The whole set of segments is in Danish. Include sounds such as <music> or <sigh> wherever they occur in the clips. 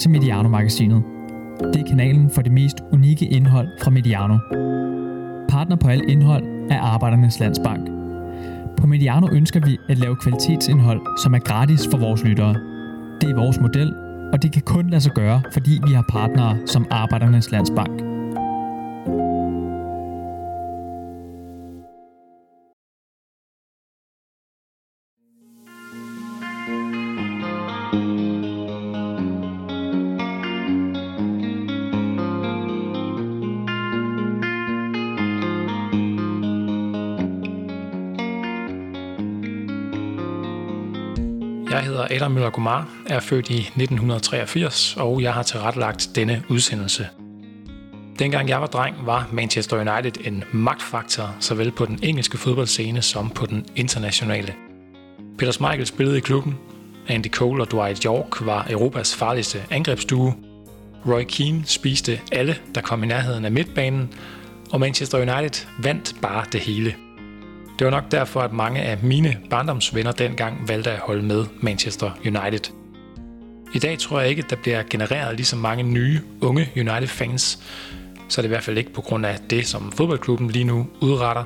til Mediano-magasinet. Det er kanalen for det mest unikke indhold fra Mediano. Partner på alt indhold er Arbejdernes Landsbank. På Mediano ønsker vi at lave kvalitetsindhold, som er gratis for vores lyttere. Det er vores model, og det kan kun lade sig gøre, fordi vi har partnere som Arbejdernes Landsbank. Adam Møller Gumar, er født i 1983, og jeg har tilrettelagt denne udsendelse. Dengang jeg var dreng, var Manchester United en magtfaktor, såvel på den engelske fodboldscene som på den internationale. Peter Schmeichel spillede i klubben, Andy Cole og Dwight York var Europas farligste angrebsduo, Roy Keane spiste alle, der kom i nærheden af midtbanen, og Manchester United vandt bare det hele – det var nok derfor, at mange af mine barndomsvenner dengang valgte at holde med Manchester United. I dag tror jeg ikke, at der bliver genereret lige så mange nye, unge United-fans, så er det i hvert fald ikke på grund af det, som fodboldklubben lige nu udretter.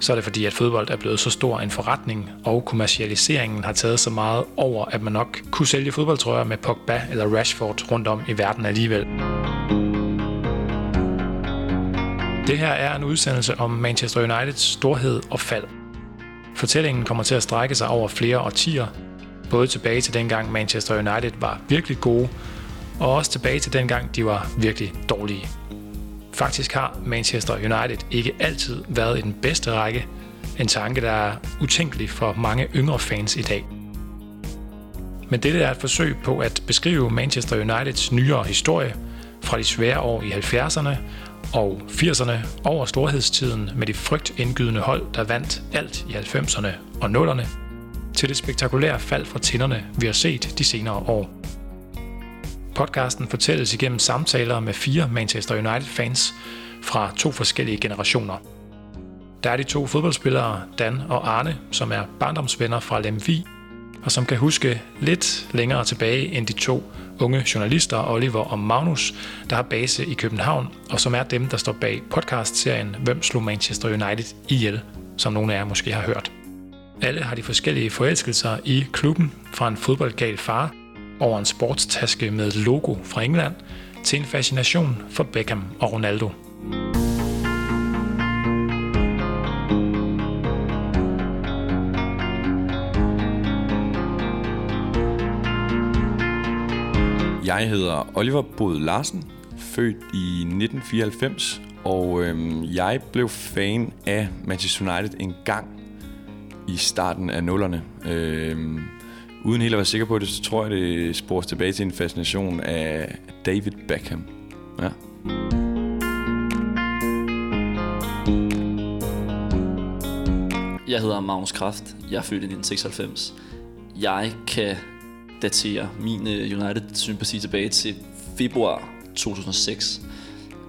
Så er det fordi, at fodbold er blevet så stor en forretning, og kommercialiseringen har taget så meget over, at man nok kunne sælge fodboldtrøjer med Pogba eller Rashford rundt om i verden alligevel. Det her er en udsendelse om Manchester Uniteds storhed og fald. Fortællingen kommer til at strække sig over flere årtier, både tilbage til dengang Manchester United var virkelig gode, og også tilbage til dengang de var virkelig dårlige. Faktisk har Manchester United ikke altid været i den bedste række, en tanke, der er utænkelig for mange yngre fans i dag. Men dette er et forsøg på at beskrive Manchester Uniteds nyere historie fra de svære år i 70'erne og 80'erne over storhedstiden med de frygtindgydende hold, der vandt alt i 90'erne og 0'erne, til det spektakulære fald fra tinderne, vi har set de senere år. Podcasten fortælles igennem samtaler med fire Manchester United-fans fra to forskellige generationer. Der er de to fodboldspillere, Dan og Arne, som er barndomsvenner fra Lemvi, og som kan huske lidt længere tilbage end de to unge journalister, Oliver og Magnus, der har base i København, og som er dem, der står bag podcast-serien Hvem slog Manchester United ihjel, som nogle af jer måske har hørt. Alle har de forskellige forelskelser i klubben, fra en fodboldgal far, over en sportstaske med logo fra England, til en fascination for Beckham og Ronaldo. Jeg hedder Oliver Bod Larsen, født i 1994, og øhm, jeg blev fan af Manchester United en gang i starten af nullerne. Øhm, uden helt at være sikker på det, så tror jeg, det spores tilbage til en fascination af David Beckham. Ja. Jeg hedder Magnus Kraft. Jeg er født i 1996. Jeg kan datere min øh, United-sympati tilbage til februar 2006,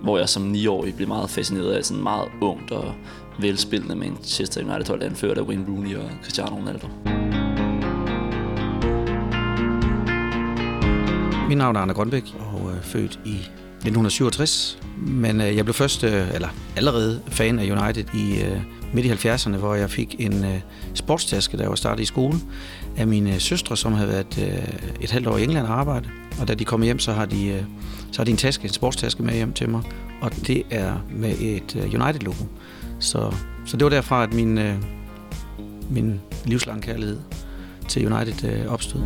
hvor jeg som 9-årig blev meget fascineret af sådan meget ungt og velspillende Manchester United-hold anført af Wayne Rooney og Cristiano Ronaldo. Mit navn er Anna Grønbæk og er født i 1967, men øh, jeg blev først, eller allerede fan af United i midt i 70'erne, hvor jeg fik en sportstaske, da jeg var startet i skole, af mine søstre, som havde været øh, et halvt år i England og arbejde. Og da de kom hjem, så har de, øh, så har de en taske, en sportstaske med hjem til mig, og det er med et øh, United-logo. Så, så det var derfra, at min, min livslange kærlighed til United opstod.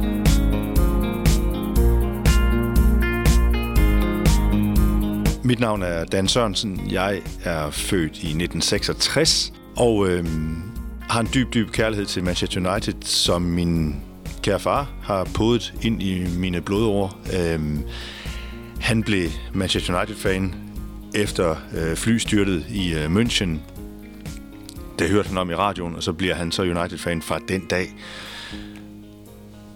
Mit navn er Dan Sørensen. Jeg er født i 1966 og øh, har en dyb, dyb kærlighed til Manchester United, som min kære far har podet ind i mine blodår. Øhm, han blev Manchester United-fan efter øh, flystyrtet i øh, München. Det hørte han om i radioen, og så bliver han så United-fan fra den dag.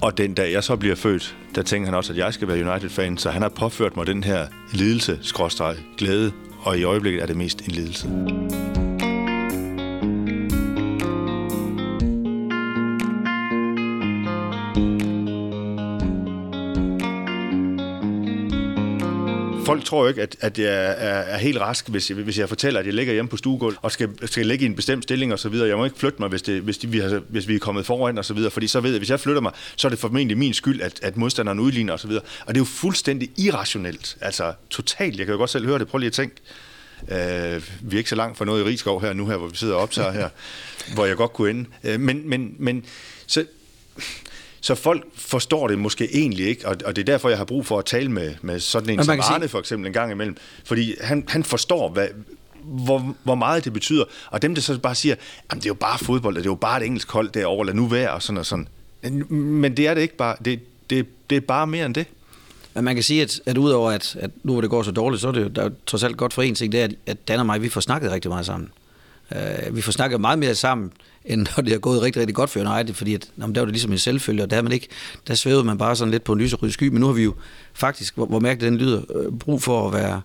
Og den dag jeg så bliver født, der tænker han også, at jeg skal være United-fan, så han har påført mig den her lidelse, skråstreg, glæde, og i øjeblikket er det mest en lidelse. Folk tror jo ikke, at, at jeg er, er helt rask, hvis jeg, hvis jeg fortæller, at jeg ligger hjemme på stuegulvet og skal, skal ligge i en bestemt stilling og så videre. Jeg må ikke flytte mig, hvis, det, hvis, de, vi, har, hvis vi er kommet foran og så videre, fordi så ved jeg, at hvis jeg flytter mig, så er det formentlig min skyld, at, at modstanderen udligner og så videre. Og det er jo fuldstændig irrationelt. Altså totalt. Jeg kan jo godt selv høre det. Prøv lige at tænke. Uh, vi er ikke så langt fra noget i Rigskov her nu her, hvor vi sidder og optager her, <laughs> hvor jeg godt kunne ende. Uh, men, men, men så, så folk forstår det måske egentlig ikke, og, og det er derfor, jeg har brug for at tale med, med sådan en som Arne sige... for eksempel en gang imellem. Fordi han, han forstår, hvad, hvor, hvor meget det betyder. Og dem, der så bare siger, at det er jo bare fodbold, det er jo bare et engelsk hold derovre, lad nu være, og sådan og sådan. Men det er det ikke bare. Det, det, det er bare mere end det. Men man kan sige, at, at udover at, at nu hvor det går så dårligt, så er det jo der er trods alt godt for en ting, det er, at, at Dan og mig, vi får snakket rigtig meget sammen. Uh, vi får snakket meget mere sammen, end når det har gået rigtig, rigtig godt for United, fordi at, jamen, der var det ligesom en selvfølge, og der, man ikke, der svævede man bare sådan lidt på en lyserød sky, men nu har vi jo faktisk, hvor, hvor mærkeligt den lyder, øh, brug for at være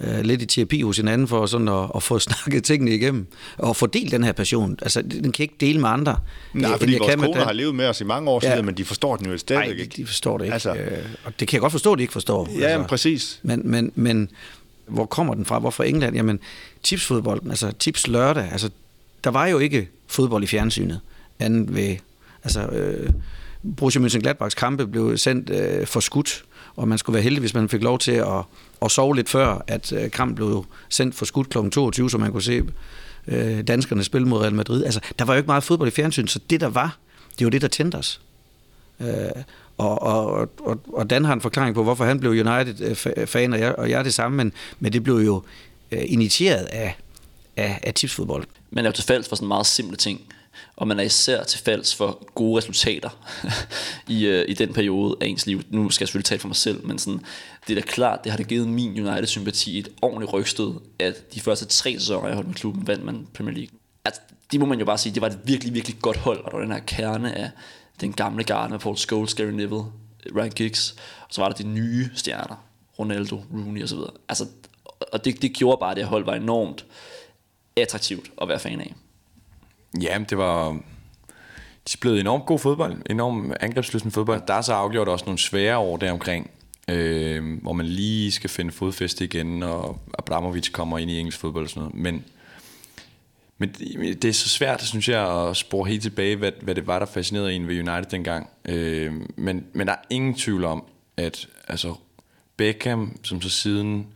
øh, lidt i terapi hos hinanden for sådan at, at få <laughs> snakket tingene igennem, og fordele den her passion. Altså, den kan ikke dele med andre. Nej, fordi vores koner har levet med os i mange år siden, ja. men de forstår den jo stadigvæk ikke. de forstår det ikke. Altså, øh, og det kan jeg godt forstå, at de ikke forstår. Ja, altså. præcis. Men, men, men hvor kommer den fra? Hvorfor England? Jamen, tipsfodbolden, altså tips lørdag, altså der var jo ikke fodbold i fjernsynet, andet ved, altså, øh, Borussia Mönchengladbachs kampe blev sendt øh, for skudt, og man skulle være heldig, hvis man fik lov til at, at sove lidt før, at øh, kampen blev sendt for skudt kl. 22, så man kunne se øh, danskerne spille mod Real Madrid. Altså, der var jo ikke meget fodbold i fjernsynet, så det der var, det var det, der tændte os. Øh, og, og, og, og Dan har en forklaring på, hvorfor han blev United-fan, øh, og jeg, og jeg er det samme, men, men det blev jo øh, initieret af, af, af tipsfodbold. Man er jo til fælles for sådan meget simple ting, og man er især til fælles for gode resultater <laughs> i, øh, i den periode af ens liv. Nu skal jeg selvfølgelig tale for mig selv, men sådan, det er da klart, det har det givet min United-sympati et ordentligt rygstød, at de første tre sæsoner, jeg holdt med klubben, vandt man Premier League. Altså, det må man jo bare sige, det var et virkelig, virkelig godt hold, og der var den her kerne af den gamle garde med Paul Scholes, Gary Neville, Ryan Giggs, og så var der de nye stjerner, Ronaldo, Rooney osv. Altså, og det, det gjorde bare, at det hold var enormt attraktivt at være fan af. Ja, det var... De spillede enormt god fodbold, enormt angrebslysten fodbold. Der er så afgjort også nogle svære år deromkring, øh, hvor man lige skal finde fodfæste igen, og Abramovic kommer ind i engelsk fodbold og sådan noget. Men, men det er så svært, synes jeg, at spore helt tilbage, hvad, hvad det var, der fascinerede en ved United dengang. Øh, men, men der er ingen tvivl om, at altså, Beckham, som så siden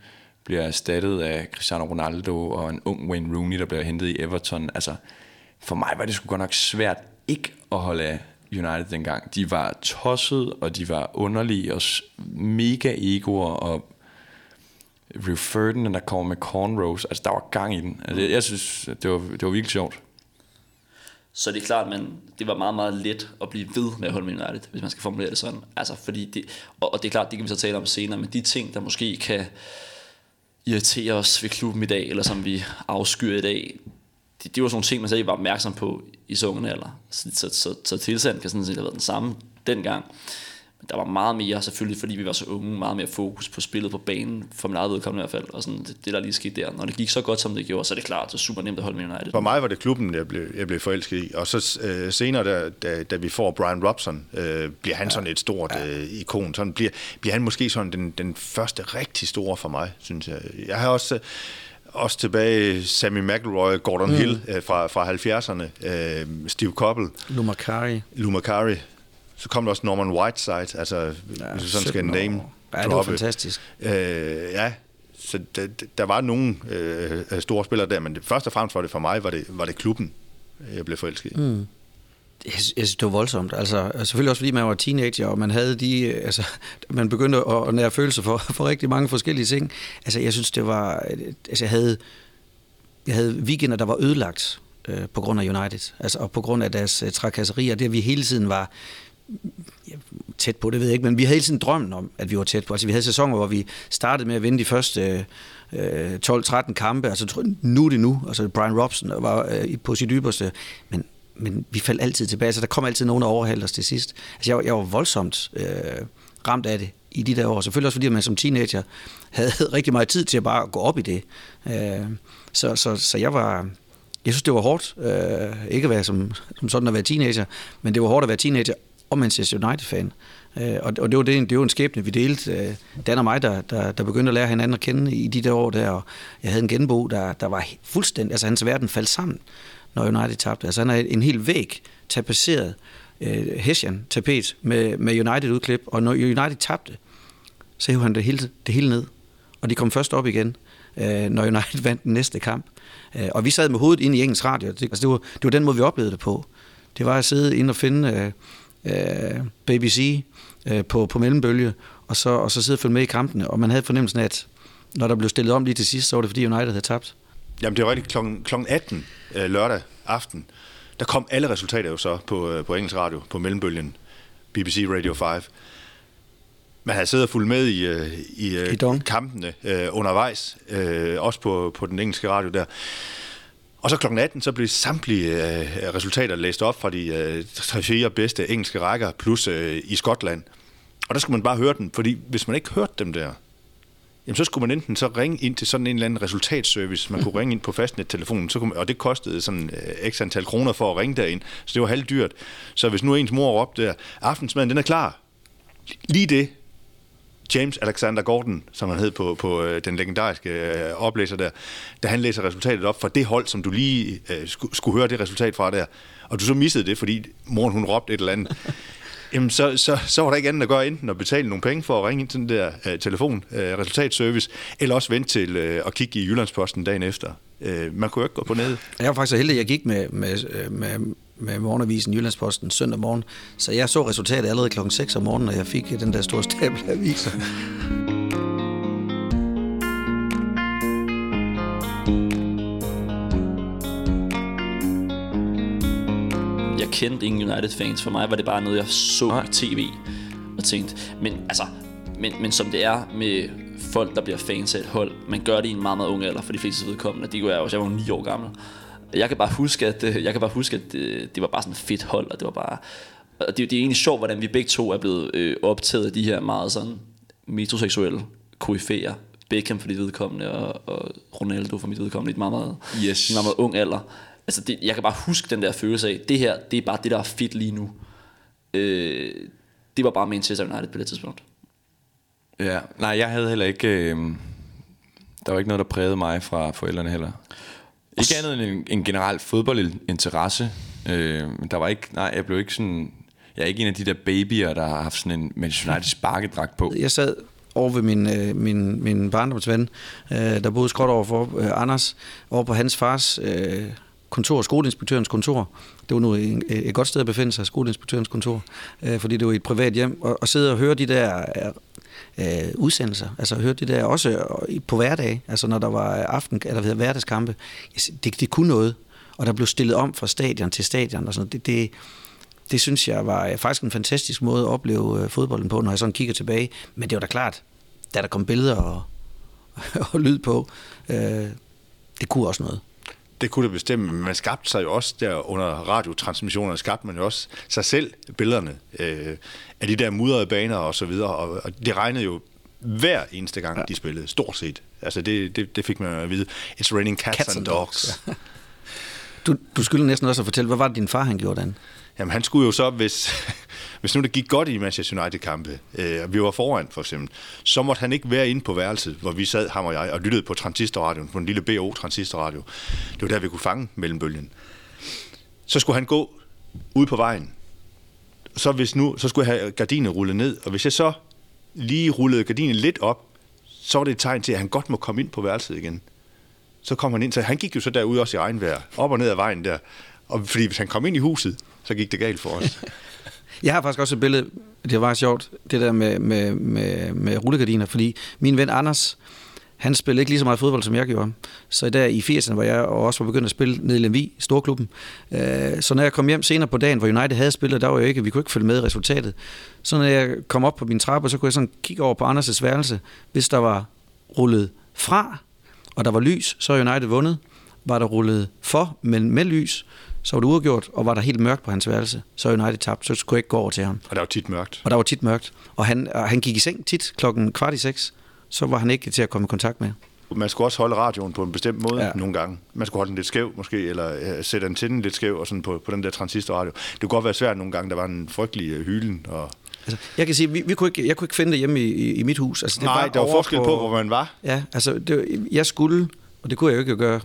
bliver erstattet af Cristiano Ronaldo og en ung Wayne Rooney, der bliver hentet i Everton. Altså, for mig var det sgu godt nok svært ikke at holde af United dengang. De var tosset, og de var underlige, og mega egoer, og Rio Ferdinand, der kommer med cornrows. Altså, der var gang i den. Altså, jeg synes, det var, det var virkelig sjovt. Så det er klart, men det var meget, meget let at blive ved med at holde med United, hvis man skal formulere det sådan. Altså, fordi det, og, og det er klart, det kan vi så tale om senere, men de ting, der måske kan irriterer os ved klubben i dag, eller som vi afskyr i dag, det, det var sådan nogle ting, man selv var opmærksom på i sungen eller alder. Så, så, så, så tilstanden kan sådan set have været den samme dengang. Men der var meget mere, selvfølgelig fordi vi var så unge, meget mere fokus på spillet på banen, for min eget vedkommende i hvert fald, og sådan det, det der lige skete der. Når det gik så godt, som det gjorde, så er det klart, så super nemt at holde med United. For mig var det klubben, jeg blev, jeg blev forelsket i, og så øh, senere, da, da, da, vi får Brian Robson, øh, bliver han ja. sådan et stort øh, ikon. Sådan bliver, bliver han måske sådan den, den første rigtig store for mig, synes jeg. Jeg har også... også tilbage Sammy McElroy, Gordon mm. Hill øh, fra, fra 70'erne, øh, Steve Coppell. Lumakari. Lumakari. Så kom der også Norman Whiteside, altså ja, hvis du sådan skal name Ja, det var fantastisk. Øh, ja, så der, der var nogle øh, store spillere der, men det, først og fremmest var det for mig, var det, var det klubben, jeg blev forelsket i. Mm. Jeg, jeg synes, det var voldsomt. Altså, selvfølgelig også fordi man var teenager, og man havde de, altså, man begyndte at, at nære følelser for, for rigtig mange forskellige ting. Altså, jeg synes, det var, altså, jeg havde, jeg havde weekender, der var ødelagt øh, på grund af United, altså, og på grund af deres øh, trakasserier, det at vi hele tiden var, ja, tæt på, det ved jeg ikke, men vi havde hele tiden drømmen om, at vi var tæt på. Altså, vi havde sæsoner, hvor vi startede med at vinde de første øh, 12-13 kampe. Altså, nu er det nu. Altså, Brian Robson var øh, på sit ypperste. Men, men vi faldt altid tilbage, så der kom altid nogen, der overhalte os til sidst. Altså, jeg, var, jeg var voldsomt øh, ramt af det i de der år. Selvfølgelig også, fordi man som teenager havde <laughs> rigtig meget tid til at bare gå op i det. Øh, så, så, så jeg var... Jeg synes, det var hårdt. Øh, ikke at være som, som sådan at være teenager, men det var hårdt at være teenager og Manchester United-fan. Øh, og, og det var, det, det var en skæbne, vi delte. Øh, Dan og mig, der, der, der begyndte at lære hinanden at kende i de der år der, og jeg havde en genbo, der, der var fuldstændig, altså hans verden faldt sammen, når United tabte. Altså han er en hel væg tapetseret øh, Hessian-tapet med, med United-udklip, og når United tabte, så hævde han det hele, det hele ned. Og de kom først op igen, øh, når United <laughs> vandt den næste kamp. Øh, og vi sad med hovedet inde i engelsk radio. Det, altså det, var, det var den måde, vi oplevede det på. Det var at sidde ind og finde øh, øh, BBC øh, på, på mellembølge, og så, og så sidde og følge med i kampene. Og man havde fornemmelsen af, at når der blev stillet om lige til sidst, så var det fordi United havde tabt. Jamen det var rigtigt kl. kl. 18 øh, lørdag aften. Der kom alle resultater jo så på, øh, på engelsk radio, på mellembølgen, BBC Radio 5. Man havde siddet og fulgt med i, øh, i, øh, I kampene øh, undervejs, øh, også på, på den engelske radio der. Og så kl. 18, så blev samtlige øh, resultater læst op fra de øh, 3-4 bedste engelske rækker, plus øh, i Skotland. Og der skulle man bare høre dem, fordi hvis man ikke hørte dem der, jamen så skulle man enten så ringe ind til sådan en eller anden resultatservice, man kunne ringe ind på fastnettelefonen, så kunne, og det kostede sådan øh, x antal kroner for at ringe derind, så det var halvdyrt. Så hvis nu ens mor råbte der, aftensmaden den er klar, lige det, James Alexander Gordon, som han hed på, på øh, den legendariske øh, oplæser der, da han læser resultatet op for det hold, som du lige øh, skulle, skulle høre det resultat fra der, og du så missede det, fordi moren hun råbte et eller andet, <laughs> jamen så, så, så var der ikke andet at gøre enten at betale nogle penge for at ringe ind til den der øh, telefon, øh, resultatservice, eller også vente til øh, at kigge i Jyllandsposten dagen efter. Øh, man kunne jo ikke gå på ned. Jeg var faktisk så heldig, at jeg gik med, med, øh, med med morgenavisen Jyllandsposten søndag morgen. Så jeg så resultatet allerede klokken 6 om morgenen, og jeg fik den der store stabel af aviser. Jeg kendte ingen United-fans. For mig var det bare noget, jeg så Nej. i tv og tænkte, men altså, men, men som det er med folk, der bliver fans af et hold, man gør det i en meget, meget ung alder, for de fleste vedkommende. Det var jeg også, jeg var 9 år gammel jeg kan bare huske, at, øh, jeg kan bare huske, at det, øh, det var bare sådan et fedt hold, og det var bare... Og det, det er egentlig sjovt, hvordan vi begge to er blevet øh, optaget af de her meget sådan metroseksuelle koryfæer. Beckham for dit vedkommende, og, og Ronaldo for mit vedkommende, i et meget, meget, yes. en meget, meget ung alder. Altså, det, jeg kan bare huske den der følelse af, det her, det er bare det, der er fedt lige nu. Øh, det var bare Manchester United på det tidspunkt. Ja, nej, jeg havde heller ikke... Øh, der var ikke noget, der prægede mig fra forældrene heller. Ikke andet end en, en generel fodboldinteresse. Øh, men der var ikke, nej, jeg blev ikke sådan, jeg er ikke en af de der babyer, der har haft sådan en Manchester United sparkedragt på. Jeg sad over ved min, øh, min, min barndomsven, øh, der boede skråt over for øh, Anders, over på hans fars øh, kontor, skoleinspektørens kontor. Det var nu et, et godt sted at befinde sig, skoleinspektørens kontor, øh, fordi det var et privat hjem. Og, og sidde og høre de der øh, øh, udsendelser. Altså hørte det der også øh, på hverdag, altså når der var aften, eller hverdagskampe. Det, det kunne noget, og der blev stillet om fra stadion til stadion og sådan Det, det, det synes jeg var øh, faktisk en fantastisk måde at opleve øh, fodbolden på, når jeg sådan kigger tilbage. Men det var da klart, da der kom billeder og, <laughs> og lyd på, øh, det kunne også noget. Det kunne det bestemme, men man skabte sig jo også der under radiotransmissionerne, skabte man jo også sig selv billederne øh, af de der mudrede baner og så videre, og, og det regnede jo hver eneste gang, ja. de spillede, stort set. Altså det, det, det fik man at vide. It's raining cats, cats and dogs. dogs. <laughs> du, du skulle næsten også fortælle, hvad var det din far, han gjorde den? Jamen han skulle jo så, hvis, <laughs> hvis nu det gik godt i Manchester United-kampe, øh, og vi var foran for eksempel, så måtte han ikke være inde på værelset, hvor vi sad, ham og jeg, og lyttede på transistorradioen, på en lille BO-transistorradio. Det var der, vi kunne fange mellembølgen. Så skulle han gå ud på vejen. Så, hvis nu, så skulle jeg have gardinen rullet ned, og hvis jeg så lige rullede gardinen lidt op, så var det et tegn til, at han godt må komme ind på værelset igen. Så kom han ind, så han gik jo så derude også i regnvejr, op og ned ad vejen der. Og fordi hvis han kom ind i huset, så gik det galt for os. <laughs> Jeg har faktisk også et billede, det var sjovt, det der med, med, med, med rullegardiner, fordi min ven Anders, han spillede ikke lige så meget fodbold, som jeg gjorde. Så der i 80'erne hvor jeg også var begyndt at spille nede i Lemvi, storklubben. Øh, så når jeg kom hjem senere på dagen, hvor United havde spillet, der var jeg ikke, vi kunne ikke følge med i resultatet. Så når jeg kom op på min trappe, så kunne jeg sådan kigge over på Anders' værelse. Hvis der var rullet fra, og der var lys, så er United vundet. Var der rullet for, men med lys, så var det uafgjort, og var der helt mørkt på hans værelse, så United tabt, så skulle jeg ikke gå over til ham. Og der var tit mørkt. Og der var tit mørkt. Og han, og han gik i seng tit klokken kvart i seks, så var han ikke til at komme i kontakt med. Man skulle også holde radioen på en bestemt måde Ja. nogle gange. Man skulle holde den lidt skæv måske, eller øh, sætte antennen lidt skæv og sådan på, på den der transistorradio. Det kunne godt være svært nogle gange, der var en frygtelig øh, hylen. Og... Altså, jeg kan sige, vi, vi kunne ikke, jeg kunne ikke finde det hjemme i, i, i mit hus. Altså, det Nej, der var forskel på, hvor man var. Ja, altså, det, var- jeg skulle, og det kunne jeg jo ikke gøre,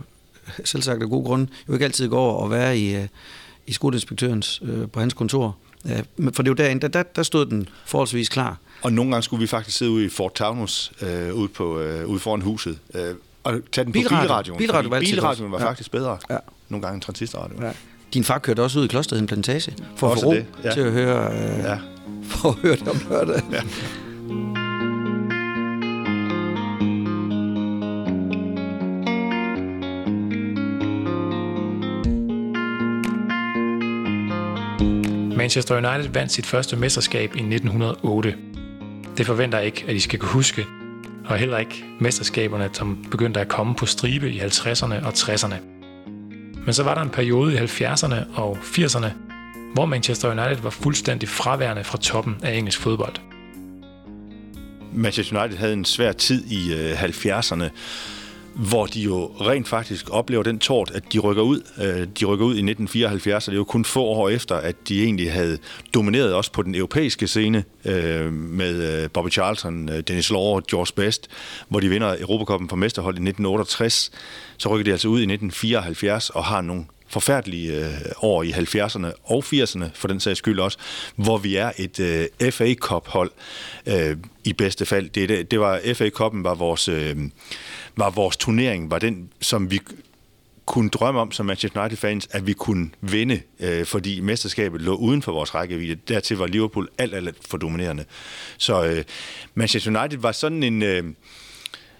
selv sagt af gode grunde, jeg kunne ikke altid gå over og være i, øh, i skoleinspektørens, øh, på hans kontor. Ja, for det var derinde, der, der, der stod den forholdsvis klar. Og nogle gange skulle vi faktisk sidde ude i Fort Taunus, øh, ude, på, øh, ude foran huset, øh, og tage den på Bilradio. bilradioen. Bilradio var bilradioen var godt. Ja. faktisk bedre Ja. nogle gange end transistorradioen. Ja. Din far kørte også ud i Klosterheden Plantage for at Også få ro det, ja. til at høre, øh, Ja. <laughs> for at høre det om lørdag. Ja. Manchester United vandt sit første mesterskab i 1908. Det forventer jeg ikke, at I skal kunne huske, og heller ikke mesterskaberne, som begyndte at komme på stribe i 50'erne og 60'erne. Men så var der en periode i 70'erne og 80'erne, hvor Manchester United var fuldstændig fraværende fra toppen af engelsk fodbold. Manchester United havde en svær tid i øh, 70'erne, hvor de jo rent faktisk oplever den tort, at de rykker ud. Øh, de rykker ud i 1974, og det er jo kun få år efter, at de egentlig havde domineret også på den europæiske scene øh, med øh, Bobby Charlton, Dennis Law og George Best, hvor de vinder Europakoppen for mesterhold i 1968. Så rykker de altså ud i 1974 og har nogle forfærdelige øh, år i 70'erne og 80'erne, for den sags skyld også, hvor vi er et øh, FA Cup-hold øh, i bedste fald. Det, det, det var FA Cup'en var vores, øh, var vores turnering, var den, som vi kunne drømme om som Manchester United-fans, at vi kunne vinde, øh, fordi mesterskabet lå uden for vores rækkevidde. Dertil var Liverpool alt, alt, for dominerende. Så øh, Manchester United var sådan en... Øh,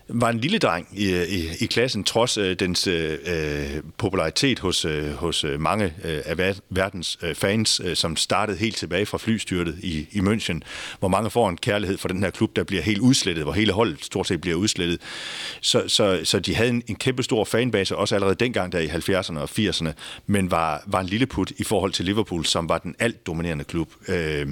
var en lille dreng i, i, i klassen, trods øh, dens øh, øh popularitet hos, øh, hos øh, mange øh, af verdens øh, fans, øh, som startede helt tilbage fra flystyrtet i, i München, hvor mange får en kærlighed for den her klub, der bliver helt udslettet, hvor hele holdet stort set bliver udslettet. Så, så, så de havde en, en kæmpe stor fanbase, også allerede dengang der i 70'erne og 80'erne, men var, var en lille put i forhold til Liverpool, som var den alt dominerende klub. Øh,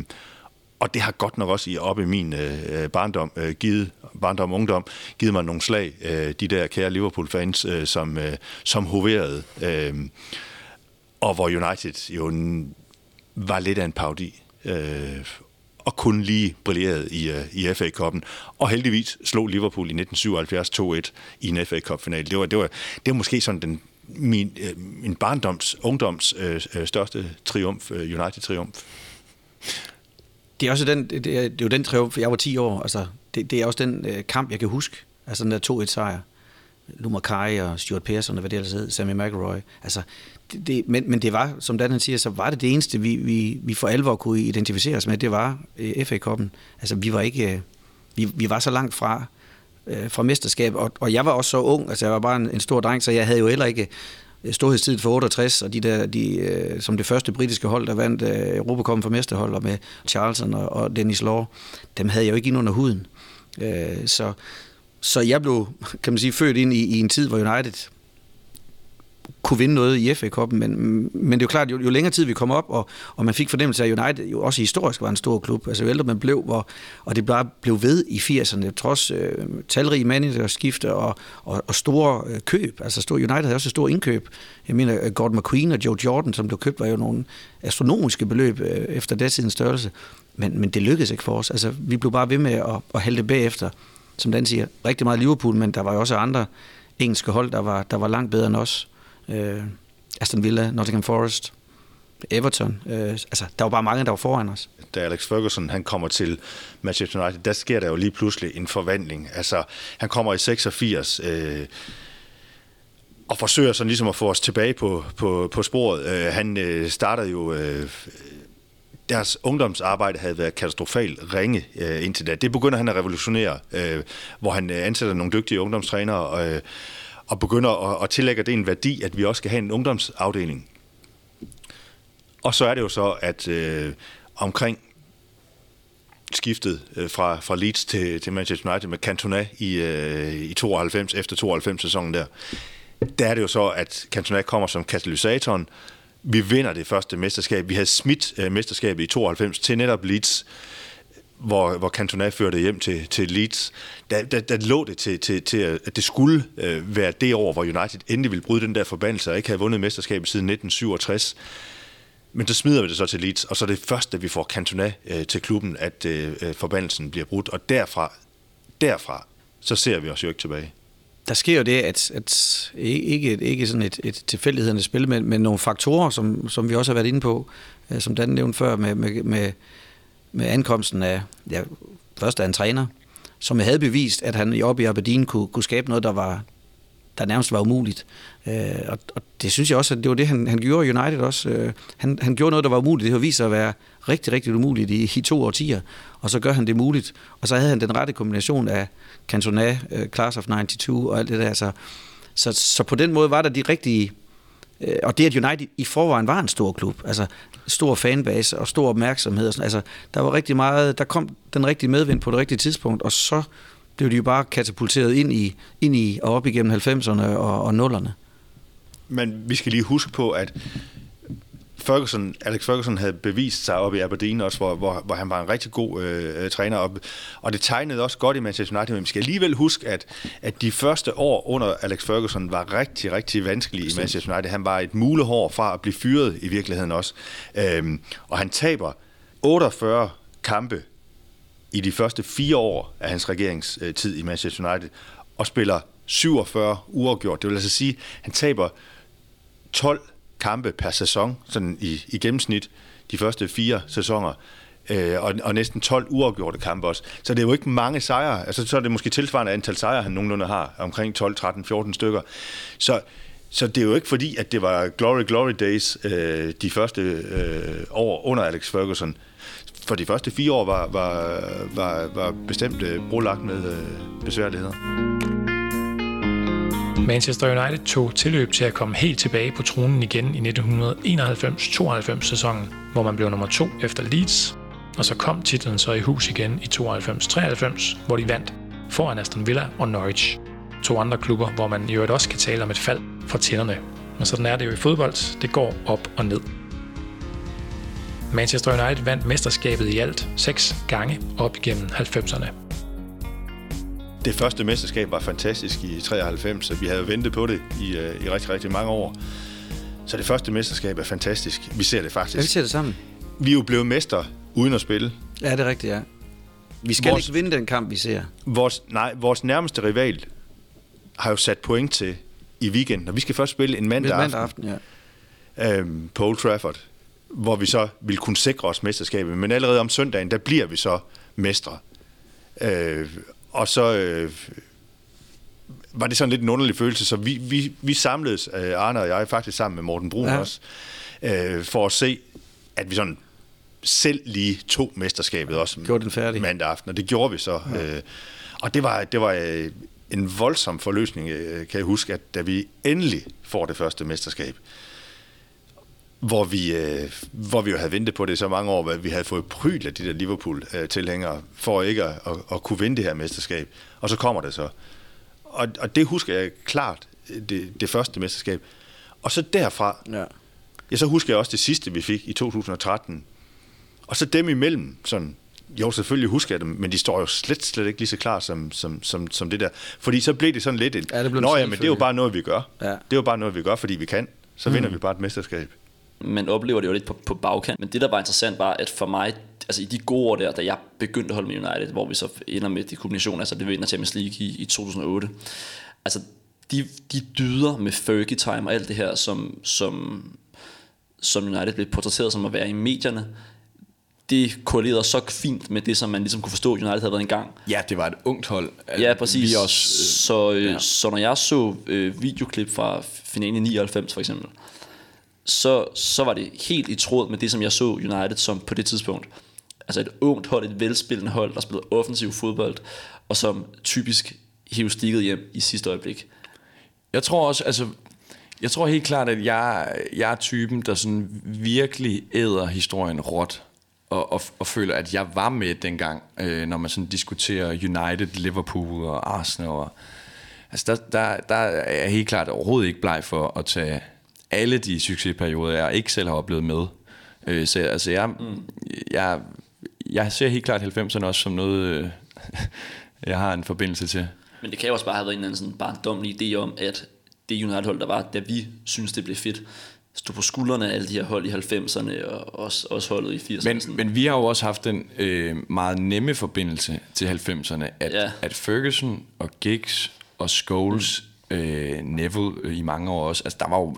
og det har godt nok også i op i min øh, øh barndom, øh, givet, barndom og ungdom, givet mig nogle slag, øh, de der kære Liverpool-fans, øh, som, øh, som hoverede. Øh, og hvor United jo en, var lidt af en paudi, Øh, og kun lige brillerede i, øh, i FA Cup'en. Og heldigvis slog Liverpool i 1977 2-1 i en FA Cup-final. Det var, det, var, det var måske sådan den, min, øh, min barndoms, ungdoms øh, øh største triumf, øh, United-triumf. Det er også den, det er, det er jo den triumf, jeg var 10 år, altså det, det er også den øh, kamp, jeg kan huske, altså den der 2-1 sejr. Luma Kai og Stuart Pearson, og hvad det ellers hed, Sammy McElroy. Altså, det, det, men, men det var, som Dan han siger, så var det det eneste, vi, vi, vi for alvor kunne identificere os med, det var øh, FA-koppen. Altså, vi var ikke, øh, vi, vi var så langt fra, øh, fra mesterskab, og, og jeg var også så ung, altså jeg var bare en, en stor dreng, så jeg havde jo heller ikke storhedstid for 68, og de der, de, øh, som det første britiske hold, der vandt øh, Europacom Europacupen for mesterhold, med Charlton og, og Dennis Law, dem havde jeg jo ikke ind under huden. Øh, så, så jeg blev, kan man sige, født ind i, i en tid, hvor United kunne vinde noget i FA-koppen, men, men det er jo klart, jo, jo længere tid vi kom op, og, og man fik fornemmelse af, at United jo også historisk var en stor klub, altså jo ældre man blev, hvor, og det bare blev ved i 80'erne, trods øh, talrige managerskifte og, og, og store øh, køb, altså stor, United havde også et stort indkøb, jeg mener øh, Gordon McQueen og Joe Jordan, som blev købt, var jo nogle astronomiske beløb øh, efter datidens størrelse, men, men det lykkedes ikke for os, altså vi blev bare ved med at, at halte bagefter, som Dan siger, rigtig meget Liverpool, men der var jo også andre engelske hold, der var, der var langt bedre end os. Øh, Aston Villa, Nottingham Forest, Everton. Øh, altså, der var bare mange, der var foran os. da Alex Ferguson han kommer til Manchester United, der sker der jo lige pludselig en forvandling. Altså, han kommer i 86, øh, og forsøger sådan ligesom at få os tilbage på, på, på sporet. Øh, han øh, startede jo... Øh, deres ungdomsarbejde havde været katastrofalt ringe øh, indtil da. Det begynder han at revolutionere, øh, hvor han øh, ansætter nogle dygtige ungdomstrænere øh, og begynder at, at tillægge det en værdi, at vi også skal have en ungdomsafdeling. Og så er det jo så, at øh, omkring skiftet øh, fra, fra Leeds til, til Manchester United med Cantona i, øh, i 92, efter 92-sæsonen der, der er det jo så, at Cantona kommer som katalysatoren. Vi vinder det første mesterskab. Vi havde smidt øh, mesterskabet i 92 til netop Leeds hvor, hvor Cantona førte hjem til, til Leeds, der, der, der lå det til, til, til, at det skulle øh, være det år, hvor United endelig ville bryde den der forbandelse og ikke have vundet mesterskabet siden 1967. Men så smider vi det så til Leeds, og så er det først, vi får Cantona øh, til klubben, at øh, øh, forbandelsen bliver brudt. Og derfra, derfra, så ser vi os jo ikke tilbage. Der sker jo det, at, at ikke, ikke sådan et, et tilfældighedernes spil, men, men nogle faktorer, som, som vi også har været inde på, øh, som Dan nævnte før, med, med, med, med ankomsten af, ja, først af en træner, som havde bevist, at han oppe i Aberdeen kunne, kunne skabe noget, der var der nærmest var umuligt. Øh, og, og det synes jeg også, at det var det, han, han gjorde i United også. Øh, han, han gjorde noget, der var umuligt. Det har vist sig at være rigtig, rigtig umuligt i, i to årtier, og så gør han det muligt. Og så havde han den rette kombination af Cantona, øh, Class of 92 og alt det der. Så, så, så på den måde var der de rigtige... Øh, og det, at United i forvejen var en stor klub, altså stor fanbase og stor opmærksomhed, og sådan, altså der var rigtig meget, der kom den rigtige medvind på det rigtige tidspunkt, og så blev de jo bare katapulteret ind i, ind i og op igennem 90'erne og, og 0'erne. Men vi skal lige huske på, at Ferguson, Alex Ferguson havde bevist sig op i Aberdeen også, hvor, hvor, hvor han var en rigtig god øh, træner, og, og det tegnede også godt i Manchester United, men vi skal alligevel huske, at, at de første år under Alex Ferguson var rigtig, rigtig vanskelige i Manchester United. Han var et mulehår fra at blive fyret i virkeligheden også, øhm, og han taber 48 kampe i de første fire år af hans regeringstid i Manchester United, og spiller 47 uafgjort. Det vil altså sige, at han taber 12 kampe per sæson, sådan i, i gennemsnit, de første fire sæsoner, øh, og, og næsten 12 uafgjorte kampe også. Så det er jo ikke mange sejre. Altså, så er det måske tilsvarende antal sejre, han nogenlunde har, omkring 12, 13, 14 stykker. Så, så det er jo ikke fordi, at det var glory, glory days øh, de første øh, år under Alex Ferguson for de første fire år var, var, var, var bestemt øh, brolagt med øh, besværligheder. Manchester United tog tilløb til at komme helt tilbage på tronen igen i 1991-92 sæsonen, hvor man blev nummer to efter Leeds, og så kom titlen så i hus igen i 92-93, hvor de vandt foran Aston Villa og Norwich. To andre klubber, hvor man i øvrigt også kan tale om et fald for tænderne. Men sådan er det jo i fodbold. Det går op og ned. Manchester United vandt mesterskabet i alt seks gange op igennem 90'erne. Det første mesterskab var fantastisk i 93, så vi havde ventet på det i, uh, i rigtig, rigtig mange år. Så det første mesterskab er fantastisk. Vi ser det faktisk. Ja, vi ser det sammen. Vi er jo blevet mester uden at spille. Ja, det er rigtigt, ja. Vi skal vores, ikke vinde den kamp, vi ser. Vores, nej, vores nærmeste rival har jo sat point til i weekenden, og vi skal først spille en mandag, mandag aften. aften ja. øhm, på Old Trafford hvor vi så vil kunne sikre os mesterskabet. Men allerede om søndagen, der bliver vi så mestre. Øh, og så øh, var det sådan lidt en underlig følelse, så vi, vi, vi samledes, øh, Arne og jeg, faktisk sammen med Morten Brun ja. også, øh, for at se, at vi sådan selv lige tog mesterskabet også gjorde den færdig. mandag aften, og det gjorde vi så. Ja. Øh, og det var, det var øh, en voldsom forløsning, øh, kan jeg huske, at da vi endelig får det første mesterskab, hvor vi, øh, hvor vi jo havde ventet på det så mange år, at vi havde fået pryl af de der Liverpool-tilhængere, for ikke at, at, at kunne vinde det her mesterskab. Og så kommer det så. Og, og det husker jeg klart, det, det første mesterskab. Og så derfra, ja. ja, så husker jeg også det sidste, vi fik i 2013. Og så dem imellem, sådan, jo, selvfølgelig husker jeg dem, men de står jo slet, slet ikke lige så klar som, som, som, som det der. Fordi så blev det sådan lidt en, ja, det Nå ja, men det er jo bare noget, vi gør. Ja. Det er jo bare noget, vi gør, fordi vi kan. Så mm. vinder vi bare et mesterskab man oplever det jo lidt på, på bagkant. Men det, der var interessant, var, at for mig, altså i de gode år der, da jeg begyndte at holde med United, hvor vi så ender med de kombinationer, altså det vinder Champions League i, i 2008, altså de, de dyder med Fergie time og alt det her, som, som, som United blev portrætteret som at være i medierne, det korrelerede så fint med det, som man ligesom kunne forstå, United havde været engang. Ja, det var et ungt hold. Ja, præcis. Vi også, øh, så, øh, ja. så når jeg så øh, videoklip fra finalen i 99 for eksempel, så, så var det helt i tråd med det, som jeg så United som på det tidspunkt. Altså et ungt hold, et velspillende hold, der spillede offensiv fodbold, og som typisk hævde stikket hjem i sidste øjeblik. Jeg tror også, altså, jeg tror helt klart, at jeg, jeg er typen, der sådan virkelig æder historien råt, og, og, og føler, at jeg var med dengang, øh, når man sådan diskuterer United, Liverpool og Arsenal. Og, altså der, der, der er jeg helt klart overhovedet ikke bleg for at tage alle de succesperioder, jeg ikke selv har oplevet med. Øh, så altså, jeg, mm. jeg, jeg ser helt klart 90'erne også som noget, øh, <laughs> jeg har en forbindelse til. Men det kan jo også bare have været en eller anden sådan barndommelig idé om, at det United-hold, der var, da vi synes det blev fedt, stod på skuldrene af alle de her hold i 90'erne, og også, også holdet i 80'erne. Men, men vi har jo også haft den øh, meget nemme forbindelse til 90'erne, at, Ja. at Ferguson og Giggs og Scholes, mm. øh, Neville øh, i mange år også, altså der var jo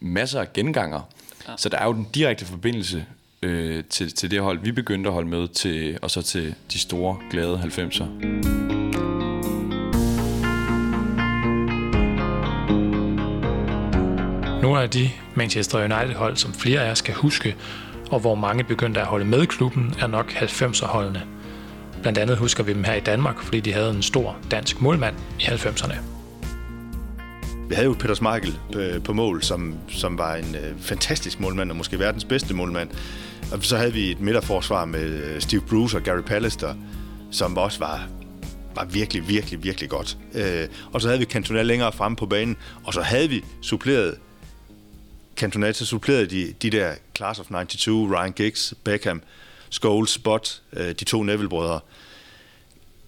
masser af genganger, ja. så der er jo den direkte forbindelse øh, til, til det hold, vi begyndte at holde med til, og så til de store, glade 90'er. Nogle af de Manchester United-hold, som flere af os kan huske, og hvor mange begyndte at holde med i klubben, er nok 90'er-holdene. Blandt andet husker vi dem her i Danmark, fordi de havde en stor dansk målmand i 90'erne. Vi havde jo Peter Schmeichel på, på mål, som, som var en øh, fantastisk målmand, og måske verdens bedste målmand. Og så havde vi et midterforsvar med øh, Steve Bruce og Gary Pallister, som også var, var virkelig, virkelig, virkelig godt. Øh, og så havde vi Cantona længere fremme på banen, og så havde vi suppleret Cantona, så supplerede de, de der Class of 92, Ryan Giggs, Beckham, Scholes, Spot, øh, de to Neville-brødre.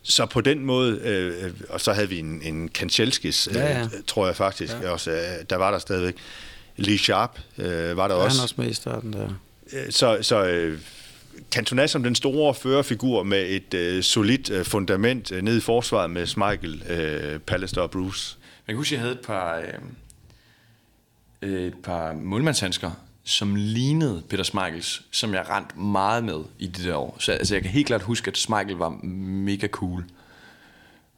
Så på den måde, øh, øh, og så havde vi en, en Kanchelskis, øh, Ja, ja. tror jeg faktisk, ja. også, øh, der var der stadigvæk. Lee Sharp øh, var der Ja, han også. er også med i starten der. Øh, Så, så øh, Cantona som den store førerfigur med et øh, solidt øh, fundament øh, nede i forsvaret med Schmeichel, øh, Pallister og Bruce. Jeg kan huske, jeg havde et par, øh, et par målmandshandsker, som lignede Peter Smeichels, som jeg rent meget med i de der år. Så altså, jeg kan helt klart huske, at Smeichel var mega cool.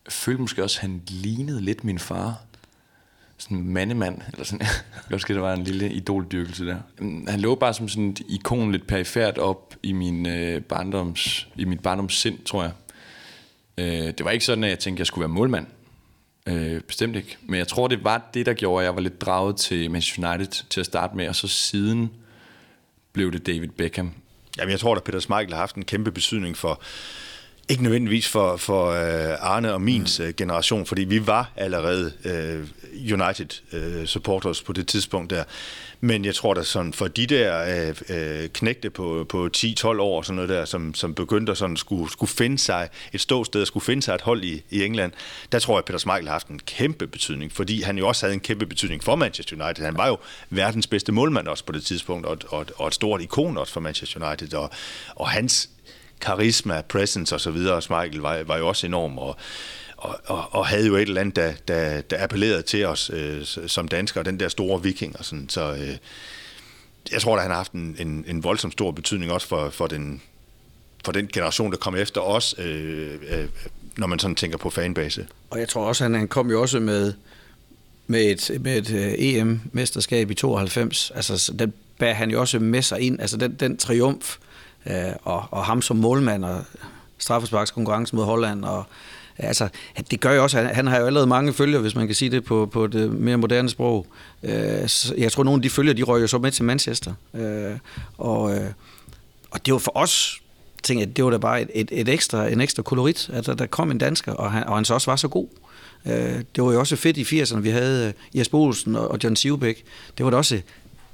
Jeg følte måske også, at han lignede lidt min far. Sådan en mandemand, eller sådan. <laughs> Jeg kan huske, der var en lille idoldyrkelse der. Han lå bare som sådan et ikon lidt perifært op i, min, øh, barndoms, i mit barndoms sind, tror jeg. Øh, det var ikke sådan, at jeg tænkte, at jeg skulle være målmand. Øh, bestemt ikke. Men jeg tror, det var det, der gjorde, at jeg var lidt draget til Manchester United til at starte med, og så siden blev det David Beckham. Jamen, jeg tror, at Peter Schmeichel har haft en kæmpe betydning for, ikke nødvendigvis for, for uh, Arne og mins mm. generation, fordi vi var allerede uh, United uh, supporters på det tidspunkt der. Men jeg tror da sådan, for de der uh, knægte på, på 10-12 år, og sådan noget der, som, som begyndte at sådan skulle, skulle finde sig et ståsted, skulle finde sig et hold i, i England, der tror jeg, at Peter Schmeichel har haft en kæmpe betydning, fordi han jo også havde en kæmpe betydning for Manchester United. Han var jo verdens bedste målmand også på det tidspunkt, og, og, og et stort ikon også for Manchester United, og, og hans karisma, presence osv., og Michael var, var jo også enorm, og, og, og, og havde jo et eller andet, der, der, der appellerede til os øh, som danskere, den der store viking og sådan, så øh, jeg tror, at han har haft en, en, en voldsom stor betydning også for, for, den, for den generation, der kom efter os, øh, øh, når man sådan tænker på fanbase. Og jeg tror også, han, han kom jo også med, med et, med et øh, uh, EM-mesterskab i 92. Altså, den bærer han jo også med sig ind. Altså, den, den triumf, øh, og, og ham som målmand, og straffesparkskonkurrence mod Holland, og øh, Altså, det gør jo også, han, han har jo allerede mange følger, hvis man kan sige det på, på det mere moderne sprog. Øh, så jeg tror, nogle af de følger, de røg jo så med til Manchester. Øh, og, øh, og det var for os, tænkte jeg, det var da bare et, et, et ekstra, en ekstra kolorit, at der, der kom en dansker, og han, og han så også var så god. Øh, det var jo også fedt i 80'erne, vi havde øh, Jesper Olsen og, og John Sivbæk. Det var da også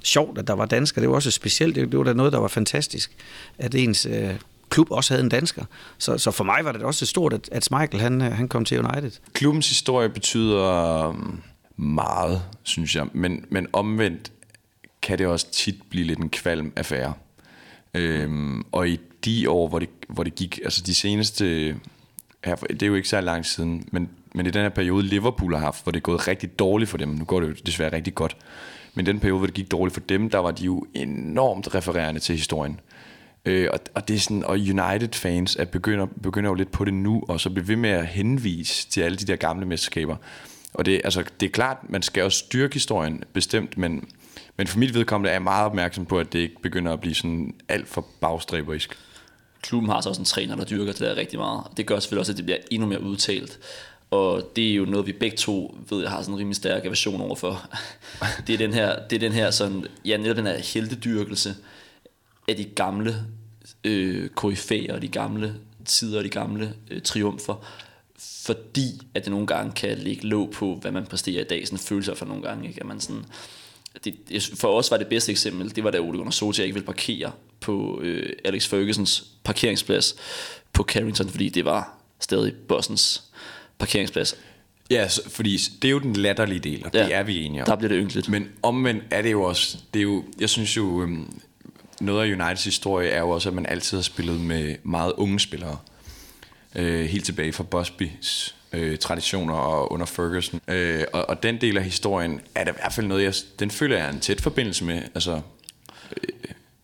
sjovt, at der var danskere. Det var også specielt. Det, det var da noget, der var fantastisk, at ens øh, klub også havde en dansker. Så, så for mig var det også stort, at, at Michael han, øh, han kom til United. Klubbens historie betyder um, meget, synes jeg, men, men omvendt kan det også tit blive lidt en kvalm affære. Øhm, og i de år, hvor det, hvor det gik, altså de seneste, her, det er jo ikke så lang siden, men, men i den her periode, Liverpool har haft, hvor det er gået rigtig dårligt for dem, nu går det jo desværre rigtig godt, men den periode, hvor det gik dårligt for dem, der var de jo enormt refererende til historien. Øh, og, og det er sådan, og United-fans er begynder, begynder jo lidt på det nu, og så bliver ved med at henvise til alle de der gamle mesterskaber. Og det, altså, det er klart, man skal også styrke historien, bestemt, men, men for mit vedkommende er jeg meget opmærksom på, at det ikke begynder at blive sådan alt for bagstræberisk. Klubben har så også en træner, der dyrker det der rigtig meget. Det gør selvfølgelig også, at det bliver endnu mere udtalt. Og det er jo noget, vi begge to ved, jeg har sådan en rimelig stærk aversion overfor. <laughs> Det er den her, det er den her sådan, ja, netop den her heltedyrkelse af de gamle øh, koryfæer og de gamle tider og de gamle øh, triumfer, fordi at det nogle gange kan lægge låg på, hvad man præsterer i dag. Sådan en følelse for nogle gange, ikke? at man sådan, det, for os var det bedste eksempel, det var da Ole Gunnar Solskjaer ikke ville parkere på øh, Alex Fergusons parkeringsplads på Carrington, fordi det var stadig Bosens parkeringsplads. Ja, fordi det er jo den latterlige del, og det Ja, er vi enige om. der bliver det ynkeligt. Men omvendt er det jo også, det er jo, jeg synes jo, øhm, noget af Uniteds historie er jo også, at man altid har spillet med meget unge spillere. Øh, helt tilbage fra Busbys øh, traditioner og under Ferguson. Øh, og, og den del af historien er der i hvert fald noget, jeg, den føler jeg er en tæt forbindelse med. Altså,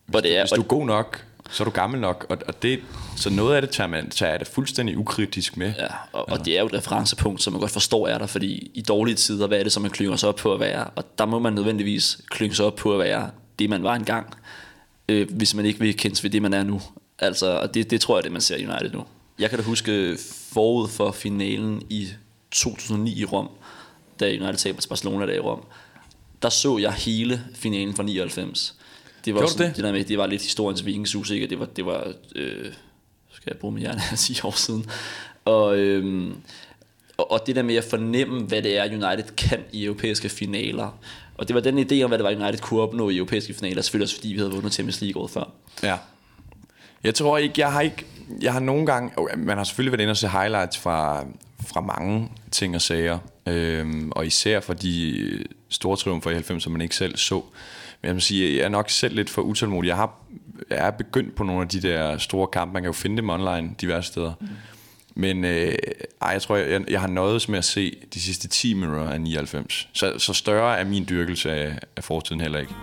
Hvor det er, hvis du er god nok, så er du gammel nok. Og, og det, så noget af det tager, man, tager jeg det fuldstændig ukritisk med. Ja, og, og det er jo et referencepunkt, som man godt forstår er der, fordi i dårlige tider, hvad er det, som man klynger sig op på at være? Og der må man nødvendigvis klynge sig op på at være det, man var engang, øh, hvis man ikke vil kendes ved det, man er nu. Altså, og det, det tror jeg, det man ser i United nu. Jeg kan da huske forud for finalen i 2009 i Rom, da United taber til Barcelona der i Rom, der så jeg hele finalen fra 99. Det var Gjorde sådan, det? det? der med, det var lidt historiens vingesus, ikke? Det var, det var øh, skal jeg bruge min hjerne, 10 <laughs> år siden. Og, øhm, og, og det der med at fornemme, hvad det er, United kan i europæiske finaler. Og det var den idé om, hvad det var, United kunne opnå i europæiske finaler, selvfølgelig også fordi vi havde vundet Champions League året før. Ja. Jeg tror ikke, jeg har ikke, jeg har nogle gange, man har selvfølgelig været inde og se highlights fra, fra mange ting og sager, øhm, og især for de store triumfer i 90, som man ikke selv så. Men jeg må sige, jeg er nok selv lidt for utålmodig. Jeg, har, jeg er begyndt på nogle af de der store kampe, man kan jo finde dem online diverse steder. Mm. Men øh, ej, jeg tror, jeg, jeg har nøjet med at se de sidste 10 minutter af 99. Så, så større er min dyrkelse af, af fortiden heller ikke.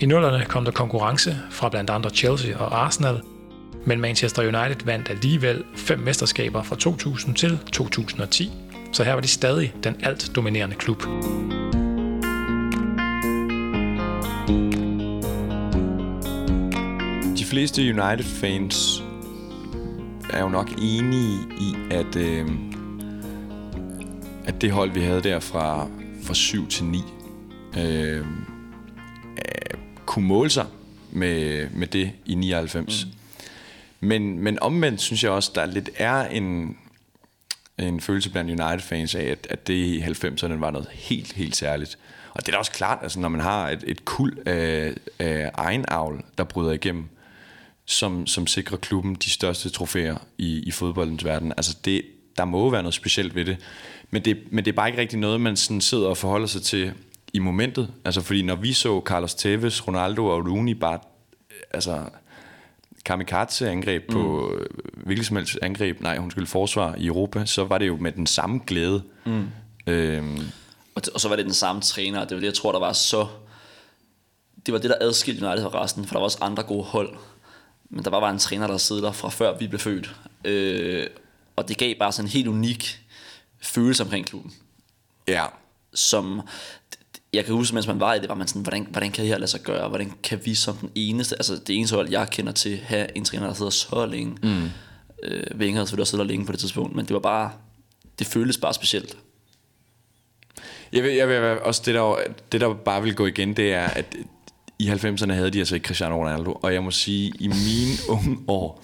I nullerne kom der konkurrence fra blandt andre Chelsea og Arsenal, men Manchester United vandt alligevel fem mesterskaber fra 2000 til 2010, så her var de stadig den alt dominerende klub. De fleste United-fans er jo nok enige i, at, øh, at det hold, vi havde der fra, fra 7 til 9, øh, kunne måle sig med, med det i 99. Mm. Men, men omvendt synes jeg også, der lidt er en, en følelse blandt United-fans af, at, at det i 90'erne var noget helt, helt særligt. Og det er da også klart, altså når man har et, et kul af, af egen avl, der bryder igennem, som, som sikrer klubben de største trofæer i, i fodboldens verden. Altså det, der må jo være noget specielt ved det. Men det, men det er bare ikke rigtig noget, man sådan sidder og forholder sig til i momentet. Altså fordi når vi så Carlos Tevez, Ronaldo og Rooney bare altså kamikaze-angreb på mm. hvilket som helst angreb, nej, hun skulle forsvar i Europa, så var det jo med den samme glæde. Mm. Øhm, Og, og så var det den samme træner, og det var det, jeg tror, der var så... Det var det, der adskilte United fra resten, for der var også andre gode hold. Men der var bare en træner, der sidder der fra før vi blev født. Øh, og det gav bare sådan en helt unik følelse omkring klubben. ja, Som jeg kan huske, mens man var i det, var man sådan, hvordan, hvordan kan det her lade sig gøre? Hvordan kan vi som den eneste, altså det eneste hold, jeg kender til, have en træner, der sidder så længe? Mm. Øh, Wenger havde selvfølgelig også siddet der længe på det tidspunkt, men det var bare, det føltes bare specielt. Jeg vil, jeg vil også det der, det der bare vil gå igen, det er, at i 90'erne havde de altså ikke Cristiano Ronaldo, og jeg må sige, i mine <laughs> unge år,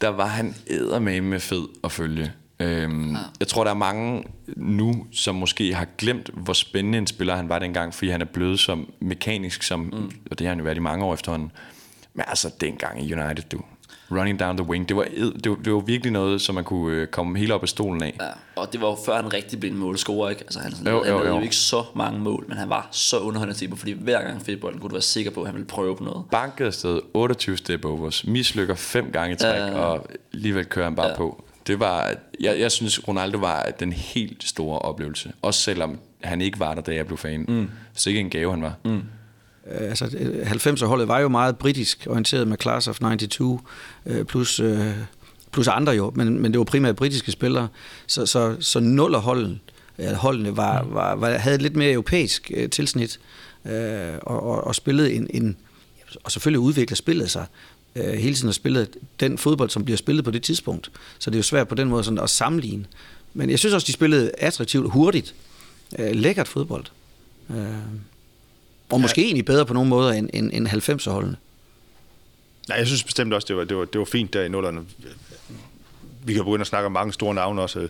der var han eddermame med fed at følge. Øhm, ja. Jeg tror, der er mange nu, som måske har glemt, hvor spændende en spiller han var dengang, fordi han er blevet så mekanisk, som, mm. og det har han jo været i mange år efterhånden. Men altså, dengang i United, du, running down the wing, det var, det var, det var virkelig noget, som man kunne øh, komme helt op af stolen af. Ja, og det var jo før han rigtig blev en målscorer, ikke? Altså han, Jo, jo, han jo, ikke så mange mål, men han var så underholdende til fordi hver gang han fik bolden, kunne du være sikker på, at han ville prøve på noget. banket afsted 28 step overs, mislykker fem gange i træk, Ja, ja, ja. og alligevel kører han bare Ja. på. Det var, jeg, jeg synes, Ronaldo var den helt store oplevelse. Også selvom han ikke var der, da jeg blev fan. Mm. Så ikke en gave, han var. Mm. Øh, altså, 90'er-holdet var jo meget britisk orienteret med Class of 92, øh, plus, øh, plus andre jo, men, men det var primært britiske spillere, så, så, så nullerholdet, holdene var, var, var, havde et lidt mere europæisk øh, tilsnit, øh, og, og, og spillede en, en, og selvfølgelig udvikler spillet sig, øh, hele tiden har spillet den fodbold, som bliver spillet på det tidspunkt, så det er jo svært på den måde sådan at sammenligne. Men jeg synes også, de spillede attraktivt, hurtigt, øh, lækkert fodbold. Øh, og måske egentlig bedre på nogle måder end, end, end 90'er-holdene. Nej, jeg synes bestemt også, det var, det var, det var fint der i nullerne. Vi kan begynde at snakke om mange store navne også.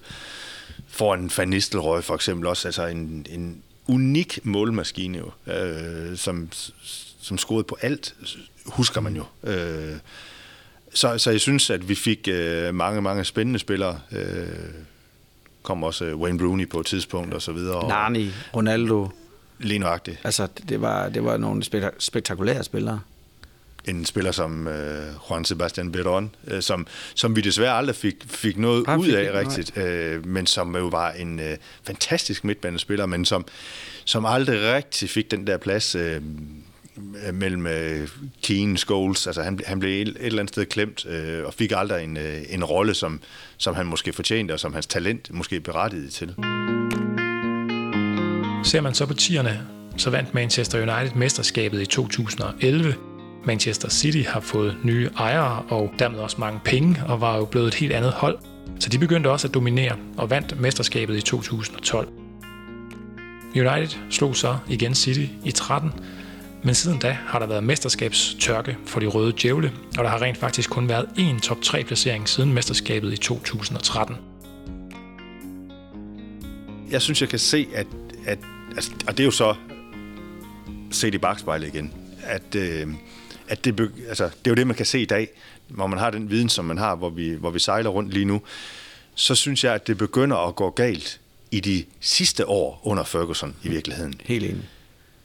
Foran Van Nistelrooy for eksempel også. Altså en, en unik målmaskine, jo, øh, som, som scorede på alt, husker man jo. Øh, så, så jeg synes, at vi fik øh, mange, mange spændende spillere. Øh, kom også Wayne Rooney på et tidspunkt og så videre. Nani, Ronaldo. Lige nøjagtigt. Altså, det var, det var nogle spektakulære spillere en spiller som øh, Juan Sebastian Verón, øh, som, som vi desværre aldrig fik, fik noget Han ud af rigtigt, øh, men som jo var en øh, fantastisk midtbanespiller, men som, som aldrig rigtig fik den der plads øh, mellem øh, Keane Scholes. Altså han, han blev et, et eller andet sted klemt øh, og fik aldrig en, øh, en rolle, som, som han måske fortjente, og som hans talent måske berettigede til. Ser man så på tierne, så vandt Manchester United mesterskabet i 2011, Manchester City har fået nye ejere og dermed også mange penge og var jo blevet et helt andet hold. Så de begyndte også at dominere og vandt mesterskabet i 2012. United slog så igen City i 13, men siden da har der været mesterskabstørke for de røde djævle, og der har rent faktisk kun været én top 3 placering siden mesterskabet i 2013. Jeg synes, jeg kan se, at, at altså, og det er jo så set i bagspejlet igen, at øh, at det, altså, det er jo det, man kan se i dag, hvor man har den viden, som man har, hvor vi, hvor vi sejler rundt lige nu, så synes jeg, at det begynder at gå galt i de sidste år under Ferguson i virkeligheden. Helt enig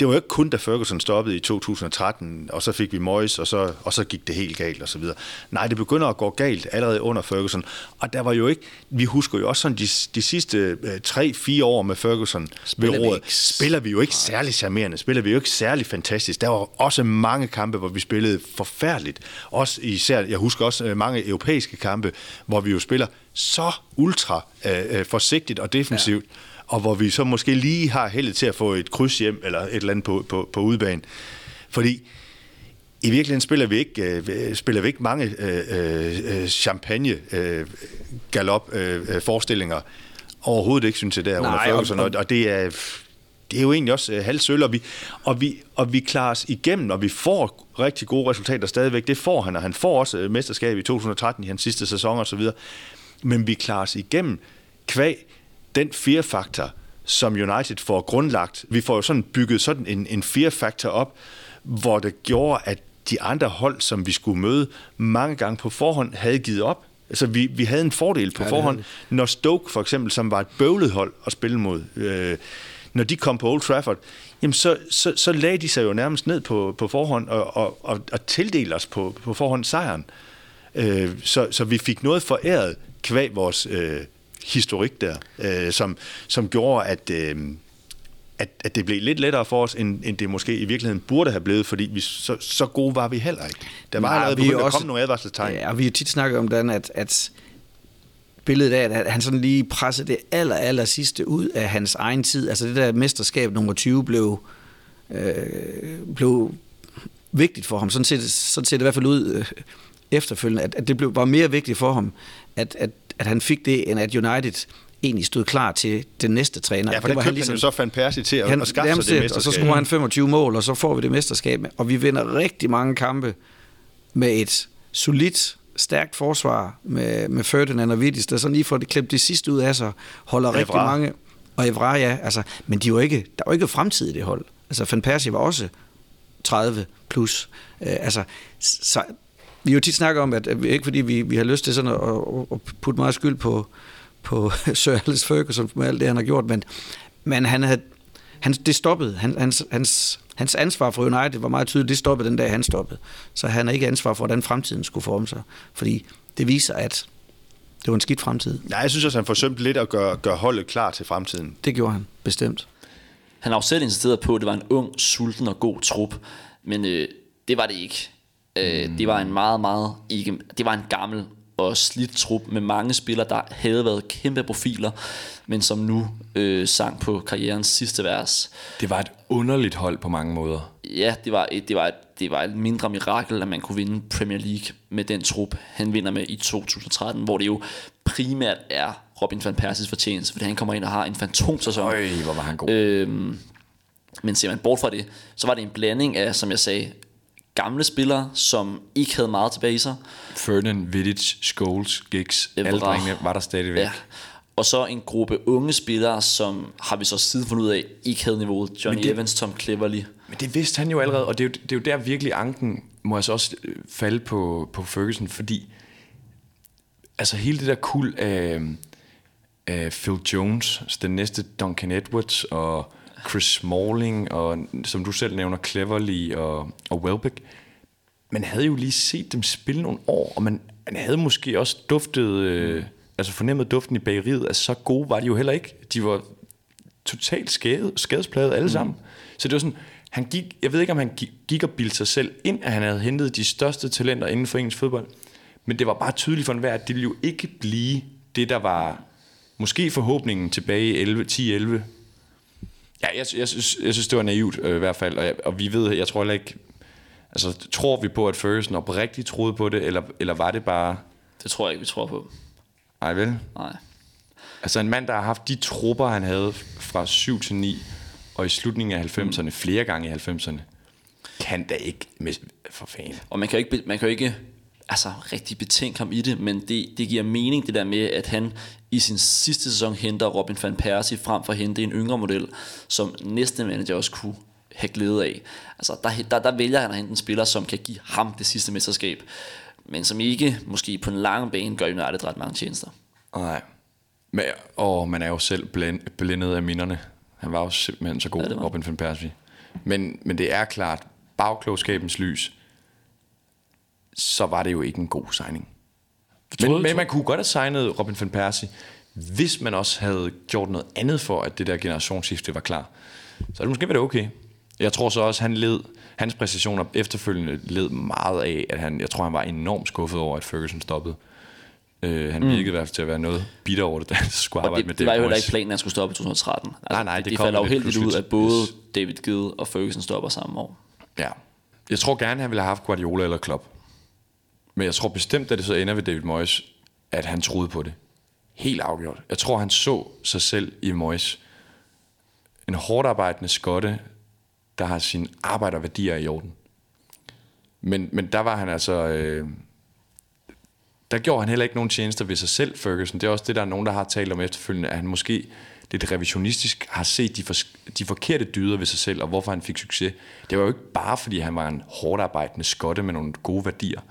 det var jo ikke kun, da Ferguson stoppede i 2013, og så fik vi Moyes, og så, og så gik det helt galt osv. Nej, det begynder at gå galt allerede under Ferguson. Og der var jo ikke, vi husker jo også sådan de, de sidste øh, 3-4 år med Ferguson spiller ved rådet, vi spiller vi jo ikke særlig charmerende, spiller vi jo ikke særlig fantastisk. Der var også mange kampe, hvor vi spillede forfærdeligt. Også især, jeg husker også uh, mange europæiske kampe, hvor vi jo spiller så ultra uh, forsigtigt og defensivt. Ja og hvor vi så måske lige har heldet til at få et kryds hjem, eller et eller andet på, på, på udbanen. Fordi i virkeligheden spiller vi ikke, øh, spiller vi ikke mange øh, øh, champagne øh, galop øh, forestillinger. Overhovedet ikke, synes jeg, der under Ferguson. Og, og det er det er jo egentlig også øh, halvsøl, og vi, og, vi, og vi klarer os igennem, og vi får rigtig gode resultater stadigvæk. Det får han, og han får også øh, mesterskab i 2013 i hans sidste sæson og så videre. Men vi klarer os igennem kvæg den fear-faktor, som United får grundlagt, vi får jo sådan bygget sådan en, en fear-faktor op, hvor det gjorde, at de andre hold, som vi skulle møde, mange gange på forhånd havde givet op. Altså, vi, vi havde en fordel på ja, forhånd. Når Stoke, for eksempel, som var et bøvlet hold at spille mod, øh, når de kom på Old Trafford, jamen så, så, så lagde de sig jo nærmest ned på, på forhånd og, og, og, og tildelte os på, på forhånd sejren. Øh, så, så vi fik noget foræret kvæg vores øh, historik der, øh, som, som gjorde, at, øh, at, at det blev lidt lettere for os, end, end det måske i virkeligheden burde have blevet, fordi vi, så, så gode var vi heller ikke. Der var allerede begyndt at komme nogle advarselstegn. Ja, og vi har tit snakket om den, at, at billedet af, at han sådan lige pressede det aller, aller sidste ud af hans egen tid. Altså det der mesterskab nummer 20 blev, øh, blev vigtigt for ham. Sådan ser, det, sådan ser det i hvert fald ud øh, efterfølgende, at, at det blev, var mere vigtigt for ham, at, at at han fik det, end at United egentlig stod klar til den næste træner. Ja, for det var han, ligesom, han så fandt Persie til at, han, at skaffe sig det mesterskab. Og så scorer han 25 mål, og så får vi det mesterskab. Og vi vinder rigtig mange kampe med et solidt, stærkt forsvar med, med Ferdinand og Vittis, der sådan lige får det klemt det sidste ud af sig, holder Evra. rigtig mange... Og Evra, ja, altså, men de var ikke, der var ikke fremtid i det hold. Altså, Van Persie var også 30 plus. Øh, altså, så vi jo tit snakket om, at, at ikke fordi vi, vi har lyst til sådan at, at putte meget skyld på, på <laughs> Sir Alex Ferguson med alt det, han har gjort, men, men han havde, han, det stoppede. Han, hans, hans, hans ansvar for United var meget tydeligt, det stoppede den dag, han stoppede. Så han har ikke ansvar for, hvordan fremtiden skulle forme sig. Fordi det viser, at det var en skidt fremtid. Nej, jeg synes også, han forsømte lidt at gøre, gøre holdet klar til fremtiden. Det gjorde han, bestemt. Han har jo selv insisteret på, at det var en ung, sulten og god trup, men øh, det var det ikke. Øh, mm. Det var en meget, meget ikke, det var en gammel og slidt trup med mange spillere, der havde været kæmpe profiler, men som nu øh, sang på karrierens sidste vers. Det var et underligt hold på mange måder. Ja, det var et, det var et, det var et mindre mirakel, at man kunne vinde Premier League med den trup, han vinder med i 2013, hvor det jo primært er Robin van Persies fortjeneste, fordi han kommer ind og har en fantomsæson. Øj, hvor var han god. Øhm, men ser man bort fra det, så var det en blanding af, som jeg sagde, gamle spillere, som ikke havde meget tilbage i sig. Ferdinand, Vidic, Scholes, Giggs, alle drengene var der stadigvæk. Ja. Og så en gruppe unge spillere, som har vi så siden fundet ud af, ikke havde niveauet. Johnny det- Evans, Tom Cleverley. Men det vidste han jo allerede, og det er jo, det er jo der virkelig anken må altså også øh, falde på, på Ferguson, fordi altså hele det der kul af, af Phil Jones, altså den næste Duncan Edwards og Chris Smalling og som du selv nævner Cleverly og, og Welbeck, man havde jo lige set dem spille nogle år, og man, man havde måske også duftet, øh, altså fornemmet duften i bageriet, altså så gode var de jo heller ikke. De var totalt skade, skadespladet alle sammen. Så det var sådan, han gik, jeg ved ikke om han gik, gik og bildte sig selv ind, at han havde hentet de største talenter inden for engelsk fodbold. Men det var bare tydeligt for enhver, at det ville jo ikke blive det, der var måske forhåbningen tilbage i 11, 10-11. Ja, jeg, jeg, synes, jeg synes, det var naivt øh, i hvert fald, og, jeg, og vi ved, jeg tror heller ikke, altså tror vi på, at Ferguson oprigtigt troede på det, eller, eller var det bare, Det tror jeg ikke, vi tror på. nej vel? Nej. Altså en mand, der har haft de trupper, han havde fra 7 til 9, og i slutningen af 90'erne, mm. flere gange i 90'erne, kan da ikke, for fanden. Og man kan jo ikke, man kan jo ikke altså, rigtig betænke ham i det, men det, det giver mening det der med, at han i sin sidste sæson henter Robin van Persie frem for at hente en yngre model, som næste manager også kunne have glæde af. Altså, der, der, der vælger han at hente en spiller, som kan give ham det sidste mesterskab, men som ikke, måske på en lang bane, gør United ret mange tjenester. Nej. Men, og man er jo selv blind, blindet af minderne. Han var jo simpelthen så god, Ja. Robin van Persie. Men, men det er klart, bagklogskabens lys, så var det jo ikke en god signing. troede- Men, men man kunne godt have signet Robin van Persie, hvis man også havde gjort noget andet for, at det der generationsskifte var klar. Så det måske været okay. Jeg tror så også, han led, hans præstationer efterfølgende led meget af, at han, jeg tror, han var enormt skuffet over, at Ferguson stoppede. Uh, han virkede i hvert fald til at være noget bitter over det, da han <laughs> skulle arbejde det, med det var jo heller ikke planen, at han skulle stoppe i 2013. Altså, Nej, nej, det det kom falder jo lidt heldigt ud, at både. David Gide og Ferguson stopper samme år. Ja. Jeg tror gerne, han ville have haft Guardiola eller Klopp. Men jeg tror bestemt, at det så ender ved David Moyes, at han troede på det. Helt afgjort. Jeg tror, han så sig selv i Moyes. En hårdt arbejdende skotte, der har sine arbejderværdier i orden. Men, men der var han altså... Øh, der gjorde han heller ikke nogen tjenester ved sig selv, Ferguson. Det er også det, der er nogen, der har talt om efterfølgende, at han måske lidt revisionistisk har set de, for, de forkerte dyder ved sig selv, og hvorfor han fik succes. Det var jo ikke bare, fordi han var en hårdt arbejdende skotte med nogle gode værdier.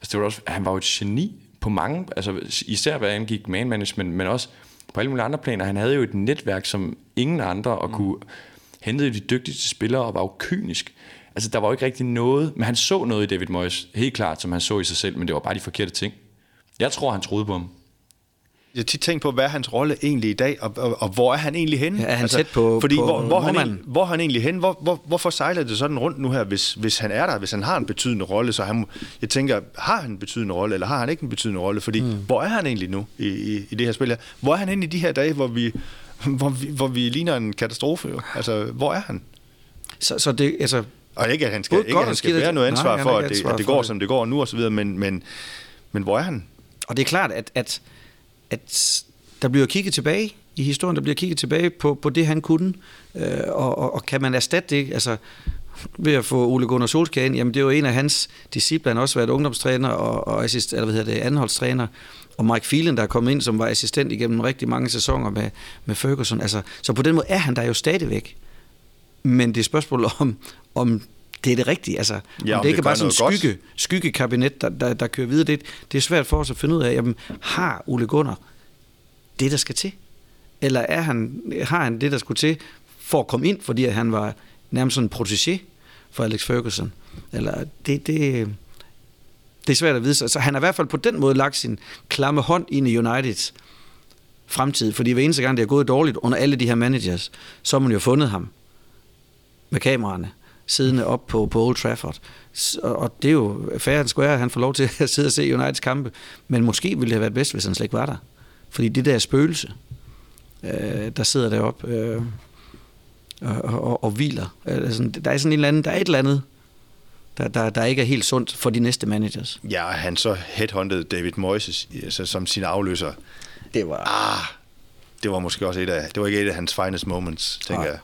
Altså, det var også, han var jo et geni på mange, altså især hvad angik man management, men også på alle mulige andre planer. Han havde jo et netværk, som ingen andre, og kunne hente de dygtigste spillere, og var jo kynisk. Altså, der var jo ikke rigtig noget, men han så noget i David Moyes, helt klart, som han så i sig selv, men det var bare de forkerte ting. Jeg tror, han troede på ham. Jeg har tit tænkt på, hvad er hans rolle egentlig i dag, og, og, og hvor er han egentlig henne? Er han tæt på- fordi på hvor, hvor, han egentlig, hvor er han egentlig henne? Hvor, hvor, hvorfor sejler det sådan rundt nu her, hvis, hvis han er der, hvis han har en betydende rolle? Så han, jeg tænker, har han en betydende rolle, eller har han ikke en betydende rolle? Fordi mm. hvor er han egentlig nu i, i, i det her spil her? Hvor er han henne i de her dage, hvor vi, hvor vi, hvor vi ligner en katastrofe? Jo? Altså, hvor er han? Så, så det, altså, Og ikke, at han skal, ikke, at han skal bære noget Nej, ansvar han for, at det, at det går, det. som det går nu, og så videre, men, men, men hvor er han? Og det er klart, at, at, at der bliver kigget tilbage i historien, der bliver kigget tilbage på, på det, han kunne, øh, og, og, og kan man erstatte det, altså ved at få Ole Gunnar Solskjaer ind, jamen det er jo en af hans disciple, han har også været ungdomstræner og, og assist, eller hvad hedder det, anholdstræner, og Mike Phelan, der er kommet ind, som var assistent igennem rigtig mange sæsoner med, med Ferguson. Altså, så på den måde er han der jo stadigvæk. Men det er spørgsmålet om, om det er det rigtige. Altså, ja, om, det ikke det er bare sådan en skygge, skyggekabinet, der, der, der kører videre. Det, det er svært for os at finde ud af, jamen, har Ole Gunnar det, der skal til? Eller er han, har han det, der skulle til for at komme ind, fordi han var nærmest sådan en protégé for Alex Ferguson? Eller det, det, det er svært at vide. Så, så han har i hvert fald på den måde lagt sin klamme hånd ind i Uniteds fremtid, fordi hver eneste gang, det er gået dårligt under alle de her managers, så har man jo fundet ham med kameraerne siddende op på, på Old Trafford. Og, og det er jo fair and square, at han får lov til at <laughs> sidde og se Uniteds kampe, men måske ville det have været bedst, hvis han slet ikke var der. Fordi det der spøgelse, øh, der sidder deroppe øh, og, og, og hviler. Altså, der er sådan en eller anden, der er et eller andet, der, der, der ikke er helt sundt for de næste managers. Ja, han så headhuntede David Moyes altså, som sin afløser. Det var... Ah, det var måske også et af, det var ikke et af hans finest moments, tænker Nej. jeg.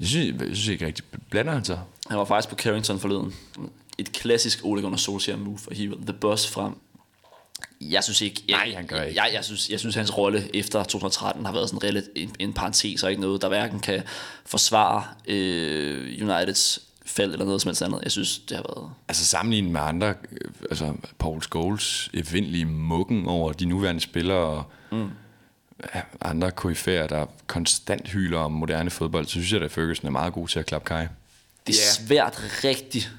Jeg synes, jeg synes ikke rigtig, blander han sig. Han var faktisk på Carrington forleden. Et klassisk Ole Gunnar Solskjaer move at hive The Boss frem. Jeg synes ikke... Jeg, Nej, han gør ikke. Jeg, jeg, synes, jeg synes, hans rolle efter 2013 har været sådan reelt en, en parentes, og ikke noget, der hverken kan forsvare øh, Uniteds fald eller noget som helst andet. Jeg synes, det har været... Altså sammenlignet med andre, øh, altså Paul Scholes evindelige mukken over de nuværende spillere og mm. Andre koryfærer, der konstant hyler om moderne fodbold, så synes jeg, at Ferguson er meget god til at klappe kaj. Det er yeah. svært rigtigt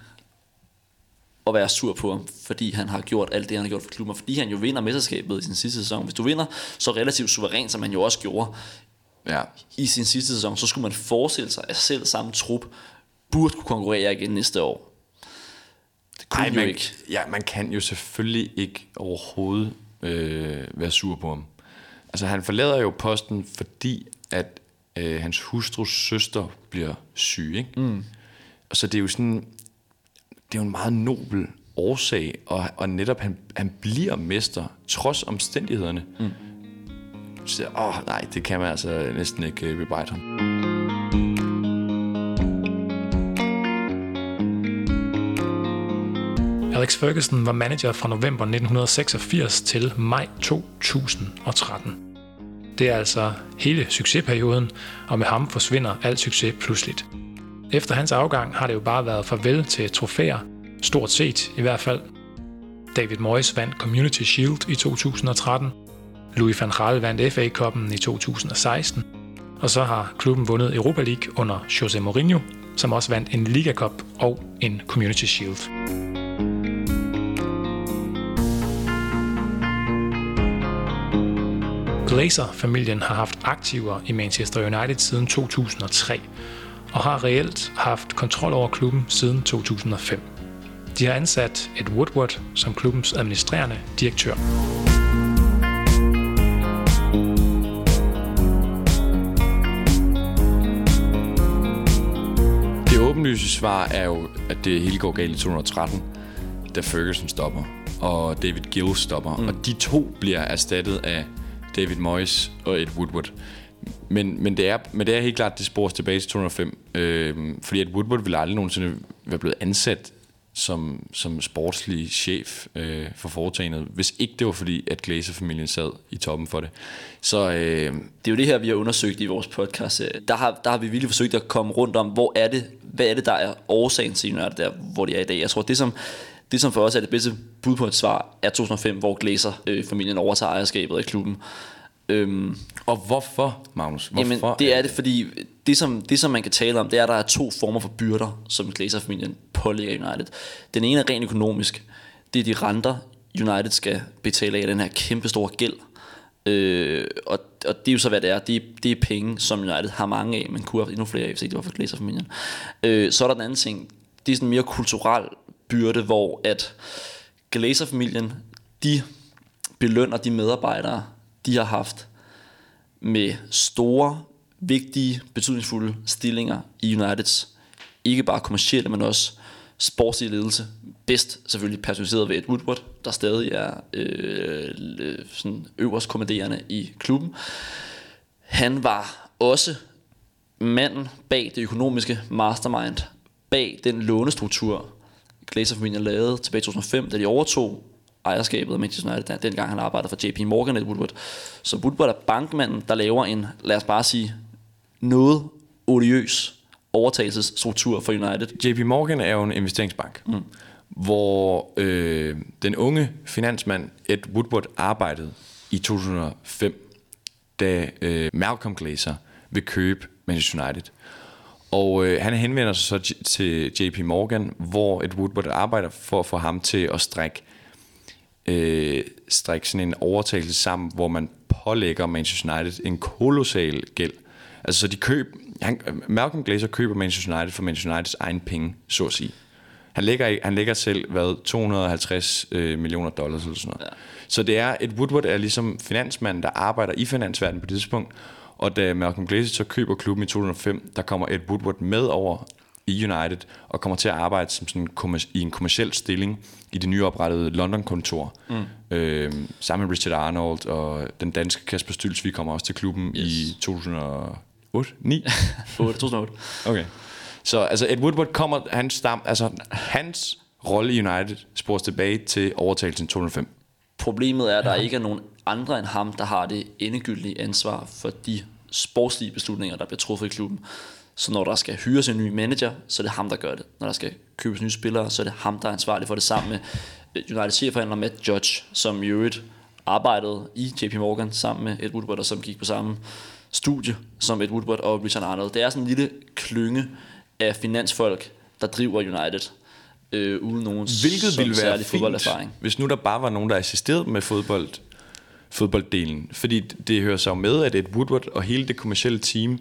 at være sur på ham, fordi han har gjort alt det, han har gjort for klubben, fordi han jo vinder mesterskabet i sin sidste sæson. Hvis du vinder så relativt suverænt, som han jo også gjorde Ja. i sin sidste sæson, så skulle man forestille sig, at selv samme trup burde kunne konkurrere igen næste år. Det kunne Ej, Ej, jo man, ikke. Ja, man kan jo selvfølgelig ikke overhovedet øh, være sur på ham. Altså han forlader jo posten, fordi at øh, hans hustrus søster bliver syg, ikke? Mm. Og så det er jo sådan, det er jo en meget nobel årsag, og, og netop han, han bliver mester, trods omstændighederne. Mm. Så åh, nej, det kan man altså næsten ikke øh, bebrejde ham. Alex Ferguson var manager fra november 1986 til maj 2013. Det er altså hele succesperioden, og med ham forsvinder al succes pludseligt. Efter hans afgang har det jo bare været farvel til trofæer, stort set i hvert fald. David Moyes vandt Community Shield i 2013, Louis van Gaal vandt FA Cup'en i 2016, og så har klubben vundet Europa League under Jose Mourinho, som også vandt en Liga Cup og en Community Shield. Glazer-familien har haft aktiver i Manchester United siden 2003 og har reelt haft kontrol over klubben siden 2005. De har ansat Ed Woodward som klubbens administrerende direktør. Det åbenlyse svar er jo, at det hele går galt i 2013, da Ferguson stopper, og David Gill stopper. Mm. Og de to bliver erstattet af David Moyes og Ed Woodward. Men, men, det er, men det er helt klart, det spores tilbage til 2005. Øh, fordi at Woodward ville aldrig nogensinde være blevet ansat som, som sportslig chef øh, for foretagendet, hvis ikke det var fordi, at Glazer-familien sad i toppen for det. Så øh, Det er jo det her, vi har undersøgt i vores podcast. Øh, der har, der har vi virkelig forsøgt at komme rundt om, hvor er det, hvad er det, der er årsagen til United, der, hvor de er i dag. Jeg tror, det som, det som for os er det bedste bud på et svar, er 2005, hvor Glazer-familien overtager ejerskabet af klubben. Øhm, og hvorfor, Magnus? Hvorfor Jamen, det er det, fordi det som, det, som man kan tale om, det er, at der er to former for byrder, som Glazer-familien pålægger United. Den ene er rent økonomisk. Det er de renter, United skal betale af den her kæmpe store gæld. Øh, og, og det er jo så, hvad det er. Det, det er penge, som United har mange af, men kunne have endnu flere af, hvis ikke det var for Glazer-familien. Øh, så er der den anden ting. Det er sådan mere kulturel byrde, hvor at Glazer-familien, de belønner de medarbejdere, de har haft med store, vigtige, betydningsfulde stillinger i Uniteds. Ikke bare kommercielle, men også sportslig ledelse. Bedst selvfølgelig personaliseret ved Ed Woodward, der stadig er øh, sådan øverst kommanderende i klubben. Han var også manden bag det økonomiske mastermind, bag den lånestruktur, Glazer-familien lavede tilbage i 2005, da de overtog ejerskabet af Manchester United, dengang han arbejdede for JP Morgan og Woodward. Så Woodward er bankmanden, der laver en, lad os bare sige, noget odiøs overtagelsesstruktur for United. JP Morgan er jo en investeringsbank, mm. hvor øh, den unge finansmand Ed Woodward arbejdede i 2005, da øh, Malcolm Glazer vil købe Manchester United. Og øh, han henvender sig så til JP Morgan, hvor Ed Woodward arbejder for at få ham til at strække, øh, strække sådan en overtagelse sammen, hvor man pålægger Manchester United en kolossal gæld. Altså så de køb, han, Malcolm Glazer køber Manchester United for Manchester Uniteds egen penge, så at sige. Han lægger, han lægger selv hvad, 250 øh, millioner dollars eller sådan noget. Ja. Så det er, Ed Woodward er ligesom finansmanden, der arbejder i finansverdenen på det tidspunkt, og da Malcolm Glazer så køber klubben i 2005, der kommer Ed Woodward med over i United, og kommer til at arbejde som sådan kommer- i en kommersiel stilling i det nyoprettede London-kontor, mm. øh, sammen med Richard Arnold og den danske Kasper Stylsvig kommer også til klubben yes. i 2008, 9? 8, 2008. Okay. Så altså Ed Woodward kommer, hans, stam, altså, hans rolle i United spores tilbage til overtagelsen i 2005. Problemet er, at der ikke er nogen andre end ham, der har det endegyldige ansvar for de sportslige beslutninger, der bliver truffet i klubben. Så når der skal hyres en ny manager, så er det ham, der gør det. Når der skal købes nye spillere, så er det ham, der er ansvarlig for det sammen med øh, United chefforhandler Matt Judge, som i øvrigt arbejdede i JP Morgan sammen med Ed Woodward, og som gik på samme studie som Ed Woodward og Richard Arnold. Det er sådan en lille klynge af finansfolk, der driver United, øh, uden nogen Hvilket ville være fint, fodbolderfaring. hvis nu der bare var nogen, der assisterede med fodbold, fodbolddelen. Fordi det hører sig med, at Ed Woodward og hele det kommercielle team,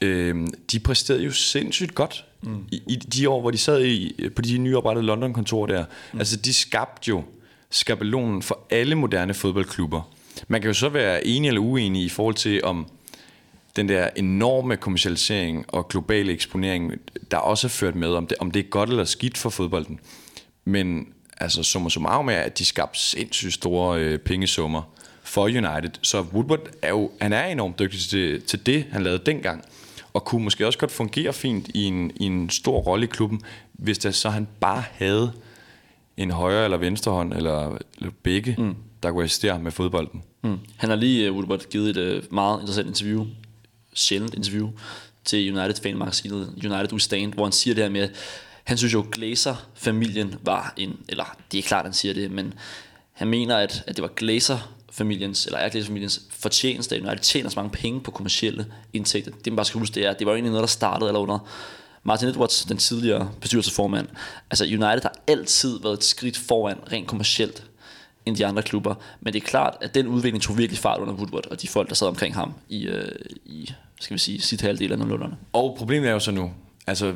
øh, de præsterede jo sindssygt godt mm. i, i de år, hvor de sad i, på de nyoprettede London-kontorer der. Mm. Altså, de skabte jo skabelonen for alle moderne fodboldklubber. Man kan jo så være enig eller uenig i forhold til, om den der enorme kommercialisering og globale eksponering, der også er ført med, om det, om det er godt eller skidt for fodbolden. Men altså, summa summarum er, at de skabte sindssygt store øh, pengesummer for United. Så Woodward er jo han er enormt dygtig til, til det, han lavede dengang. Og kunne måske også godt fungere fint i en, i en stor rolle i klubben, hvis det så han bare havde en højre eller venstre hånd, eller, eller begge, mm. der kunne assistere med fodbolden. Mm. Han har lige, uh, Woodward, givet et uh, meget interessant interview, sjældent interview, til United fanmagasinet United We Stand, hvor han siger det her med, han synes jo, Glazer-familien var en, eller det er klart, han siger det, men han mener, at, at det var Glazer-familiens, eller er Glazer-familiens fortjeneste, når de tjener så mange penge på kommercielle indtægter. Det man bare skal huske, det er, det var jo egentlig noget, der startede eller under Martin Edwards, den tidligere bestyrelsesformand. Altså United har altid været et skridt foran rent kommercielt end de andre klubber. Men det er klart, at den udvikling tog virkelig fart under Woodward og de folk, der sad omkring ham i, øh, i skal vi sige, sit halvdel af nullerne. Og problemet er jo så nu, altså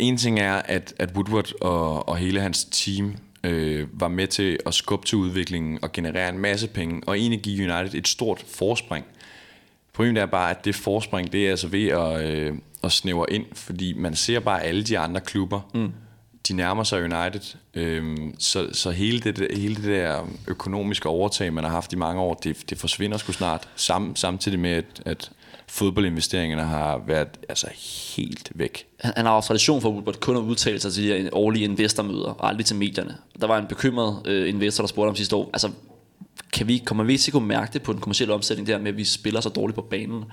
en ting er, at, at Woodward og, og hele hans team øh, var med til at skubbe til udviklingen og generere en masse penge, og egentlig give United et stort forspring. Problemet er bare, at det forspring, det er altså ved at, øh, at snævre ind, fordi man ser bare alle de andre klubber, mm. de nærmer sig United, øh, så, så hele, det, hele det der økonomiske overtag, man har haft i mange år, det, det forsvinder sgu snart, sam, samtidig med, at, at fodboldinvesteringerne har været altså helt væk. Han, han har også tradition for Woodward kun at udtale sig til de her årlige investormøder, og aldrig til medierne. Der var en bekymret øh, investor, der spurgte om sidste år, altså kan vi, kommer vi til at kunne mærke det på den kommercielle omsætning der med, at vi spiller så dårligt på banen?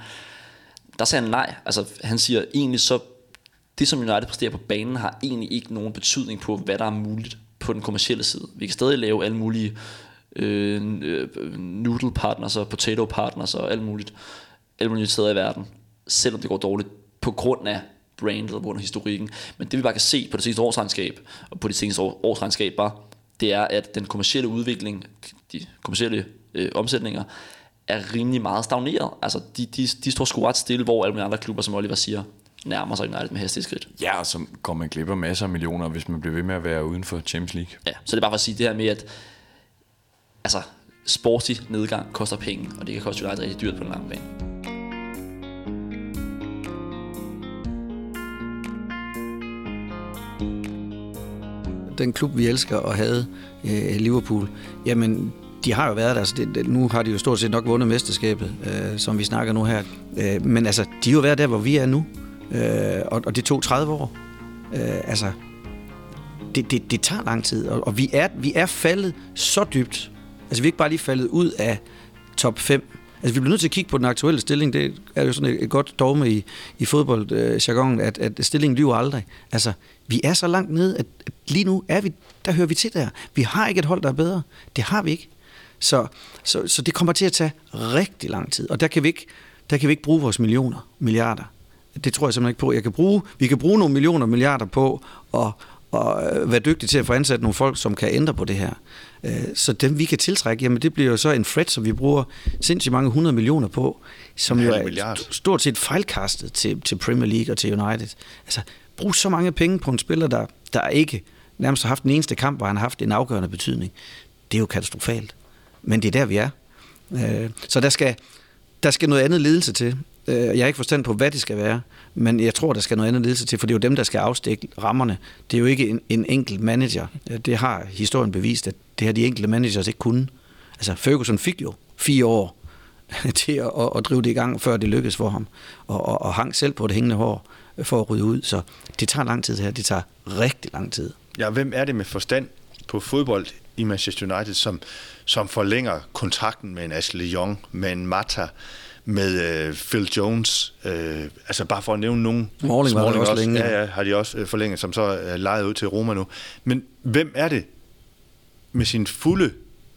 Der sagde han nej. Altså, han siger egentlig så, det som United præsterer på banen, har egentlig ikke nogen betydning på, hvad der er muligt på den kommercielle side. Vi kan stadig lave alle mulige øh, øh noodle partners og potato partners og alt muligt, alle mulige steder i verden, selvom det går dårligt på grund af brandet og på grund af historikken. Men det vi bare kan se på det seneste årsregnskab, og på det seneste årsregnskab bare, det er, at den kommercielle udvikling, de kommercielle øh, omsætninger, er rimelig meget stagneret. Altså, de, de, de står sgu ret stille, hvor alle de andre klubber, som Oliver siger, nærmer sig United med hastighedsskridt. Ja, og så går man glip af masser af millioner, hvis man bliver ved med at være uden for Champions League. Ja, så det er bare for at sige det her med, at altså, sportig nedgang koster penge, og det kan koste United rigtig dyrt på den lange bane. Den klub, vi elsker og havde, øh, Liverpool, jamen de har jo været der, altså det, det, nu har de jo stort set nok vundet mesterskabet, øh, som vi snakker nu her. Øh, men altså, de har jo været der, hvor vi er nu, øh, og, og det tog 30 år. Øh, altså, det, det, det tager lang tid, og, og vi, er, vi er faldet så dybt. Altså, vi er ikke bare lige faldet ud af top 5. Altså, vi bliver nødt til at kigge på den aktuelle stilling. Det er jo sådan et, godt dogme i, i fodboldjargonen, øh, at, at stillingen lyver aldrig. Altså, vi er så langt nede, at lige nu er vi, der hører vi til der. Vi har ikke et hold, der er bedre. Det har vi ikke. Så, så, så det kommer til at tage rigtig lang tid, og der kan vi ikke, der kan vi ikke bruge vores millioner, milliarder. Det tror jeg simpelthen ikke på. Jeg kan bruge, vi kan bruge nogle millioner milliarder på at, at være dygtige til at få ansat nogle folk, som kan ændre på det her. Øh, så dem, vi kan tiltrække, jamen det bliver jo så en Fred, som vi bruger sindssygt mange hundrede millioner på, som jo er stort set fejlkastet til, til Premier League og til United. Altså, brug så mange penge på en spiller, der, der ikke nærmest har haft den eneste kamp, hvor han har haft en afgørende betydning. Det er jo katastrofalt men det er der, vi er. Øh, så der skal, der skal noget andet ledelse til. Øh, jeg har ikke forstand på, hvad det skal være, men jeg tror, der skal noget andet ledelse til, for det er jo dem, der skal afstikke rammerne. Det er jo ikke en, en enkelt manager. Øh, det har historien bevist, at det har de enkelte managers ikke kunne. Altså, Ferguson fik jo fire år <laughs> til at, at, at drive det i gang, før det lykkedes for ham, og, og, og hang selv på det hængende hår for at rydde ud. Så det tager lang tid det her. Det tager rigtig lang tid. Ja, hvem er det med forstand på fodbold i Manchester United, som, som forlænger kontrakten med en Ashley Young, med en Mata, med øh, Phil Jones, øh, altså bare for at nævne nogen. Smalling var der også længe. Ja, ja, har de også øh, forlænget, som så er lejet ud til Roma nu. Men hvem er det med sin fulde,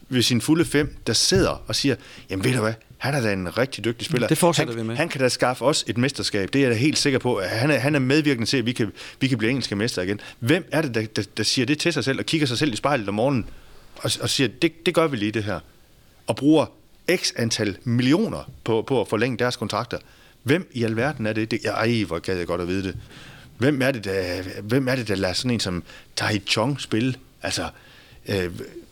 ved sin fulde fem, der sidder og siger, jamen ved du hvad, han er da en rigtig dygtig spiller. Det fortsætter han, vi med. Han kan da skaffe os et mesterskab. Det er jeg da helt sikker på. Han er, han er medvirkende til, at vi kan, vi kan blive engelske mester igen. Hvem er det, der, der, der siger det til sig selv og kigger sig selv i spejlet om morgenen og, og siger, det, det gør vi lige det her. Og bruger x antal millioner på, på at forlænge deres kontrakter. Hvem i alverden er det? det ej, hvor gad jeg godt at vide det. Hvem er det, der, hvem er det, der lader sådan en som Tai Chong spille? Altså, øh,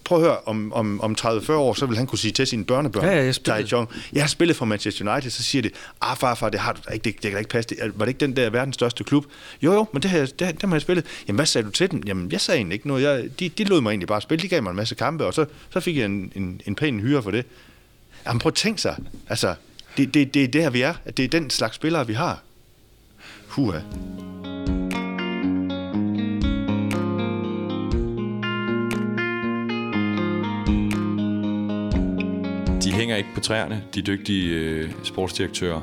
prøv at høre, om, om, om 30-40 år, så vil han kunne sige til sine børnebørn, Ja, ja, jeg spillede- Chong, jeg har spillet for Manchester United, så siger det, ah far, far, det har du da ikke, det, det kan da ikke passe. Det, var det ikke den der verdens største klub? Jo, jo, men det her, det, dem har jeg spillet. Jamen, hvad sagde du til dem? Jamen, jeg sagde egentlig ikke noget. Jeg, de, de lod mig egentlig bare spille. De gav mig en masse kampe, og så, så fik jeg en, en, en pæn hyre for det. Jamen, prøv at tænke sig. Altså, det, det, det er der, vi er. Det er den slags spillere, vi har. Huha. Hænger ikke på træerne, de dygtige øh, sportsdirektører.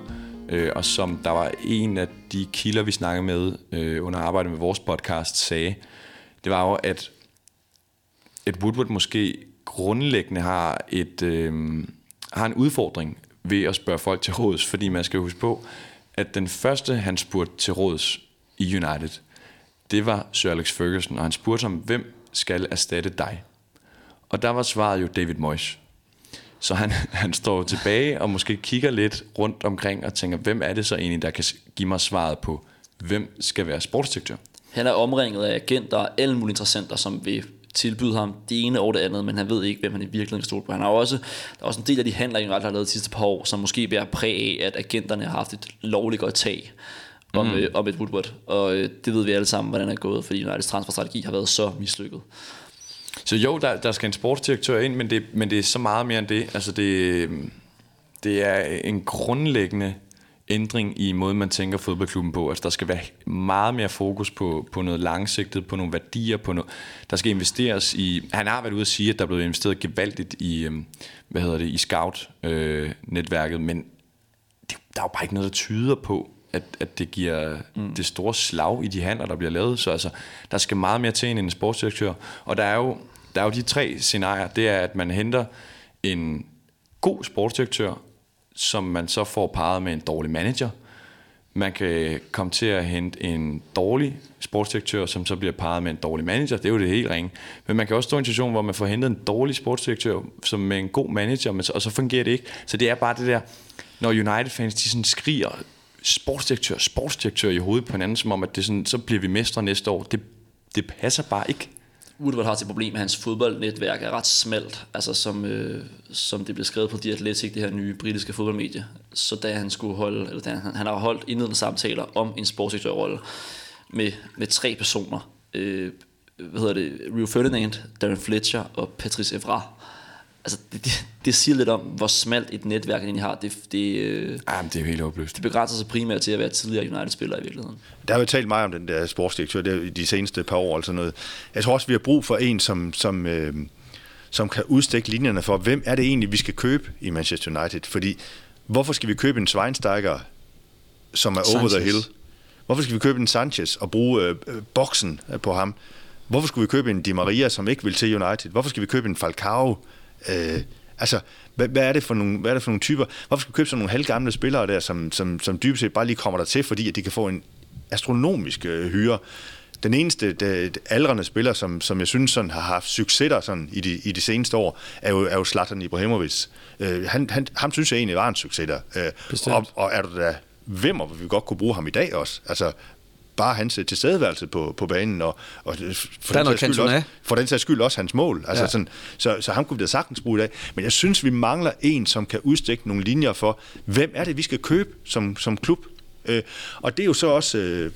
Øh, og som der var en af de kilder, vi snakkede med øh, under arbejdet med vores podcast, sagde, det var jo, at, at Woodward måske grundlæggende har, et, øh, har en udfordring ved at spørge folk til råds, fordi man skal huske på, at den første, han spurgte til råds i United, det var Sir Alex Ferguson, og han spurgte ham, hvem skal erstatte dig? Og der var svaret jo David Moyes. Så han, <laughs> han står tilbage og måske kigger lidt rundt omkring og tænker, hvem er det så egentlig, der kan give mig svaret på, hvem skal være sportsdirektør? Han er omringet af agenter og alle mulige interessenter, som vil tilbyde ham det ene og det andet, men han ved ikke, hvem han i virkeligheden kan stole på. Han har også, der er også en del af de handler, United har lavet de sidste par år, som måske bærer præg af, at agenterne har haft et lovligt godt tag om, mm. øh, om et Woodward. Og øh, det ved vi alle sammen, hvordan det er gået, fordi Uniteds transferstrategi har været så mislykket. Så jo, der, der skal en sportsdirektør ind, men det, men det er så meget mere end det. Altså det, det er en grundlæggende ændring i måden, man tænker fodboldklubben på. Altså der skal være meget mere fokus på, på noget langsigtet, på nogle værdier, på noget, der skal investeres i... Han har været ude at sige, at der er blevet investeret gevaldigt i, øhm, hvad hedder det, i scout-netværket, men det, der er jo bare ikke noget, der tyder på, at, at det giver mm. det store slag i de handler, der bliver lavet. Så altså, der skal meget mere til end en sportsdirektør. Og der er jo, der er jo de tre scenarier. Det er, at man henter en god sportsdirektør, som man så får parret med en dårlig manager. Man kan komme til at hente en dårlig sportsdirektør, som så bliver parret med en dårlig manager. Det er jo det helt ringe. Men man kan også stå i en situation, hvor man får hentet en dårlig sportsdirektør, som med en god manager, men så- og så fungerer det ikke. Så det er bare det der, når United-fans de sådan skriger sportsdirektør, sportsdirektør i hovedet på hinanden, som om, at det sådan, så bliver vi mestre næste år. Det, det passer bare ikke. Woodward har til problem med, at hans fodboldnetværk er ret smalt, altså som, øh, som det blev skrevet på The Athletic, det her nye britiske fodboldmedie. Så da han skulle holde, eller da han, han har holdt indledende samtaler om en sportsdirektørrolle med, med tre personer, øh, hvad hedder det, Rio Ferdinand, Darren Fletcher og Patrice Evra. Altså, det, det, det siger lidt om, hvor smalt et netværk han egentlig har. Det, det, øh, Jamen, det er jo helt håbløst. det begrænser sig primært til at være tidligere United-spiller i virkeligheden. Der har jo talt meget om den der sportsdirektør der, i de seneste par år. Altså noget. Jeg tror også, vi har brug for en, som, som, øh, som kan udstikke linjerne for, hvem er det egentlig, vi skal købe i Manchester United. Fordi hvorfor skal vi købe en Schweinsteiger, som er Sanchez. over the Sanchez. hill? Hvorfor skal vi købe en Sanchez og bruge øh, øh, boksen på ham? Hvorfor skulle vi købe en Di Maria, som ikke vil til United? Hvorfor skal vi købe en Falcao? Øh, altså, hvad, hvad, er det for nogle, hvad er det for nogle typer? Hvorfor skal vi købe sådan nogle halvgamle spillere der, som, som, som dybest set bare lige kommer der til, fordi at de kan få en astronomisk øh, hyre? Den eneste de, de aldrende spiller, som, som jeg synes sådan, har haft succes der sådan, i, de, i de seneste år, er jo, er jo Zlatan Ibrahimovic. Øh, han, han, ham synes jeg egentlig var en succes der. Øh, Bestemt. og, og er du da hvem, hvor vi godt kunne bruge ham i dag også? Altså, bare hans øh, tilstedeværelse på, på banen, og, og for, Der er den skyld også, for den sags skyld også hans mål. Altså Ja. ja. sådan, så, så ham kunne vi da sagtens bruge i dag. Men jeg synes, vi mangler en, som kan udstikke nogle linjer for, hvem er det, vi skal købe som, som klub? Øh, og det er jo så også øh,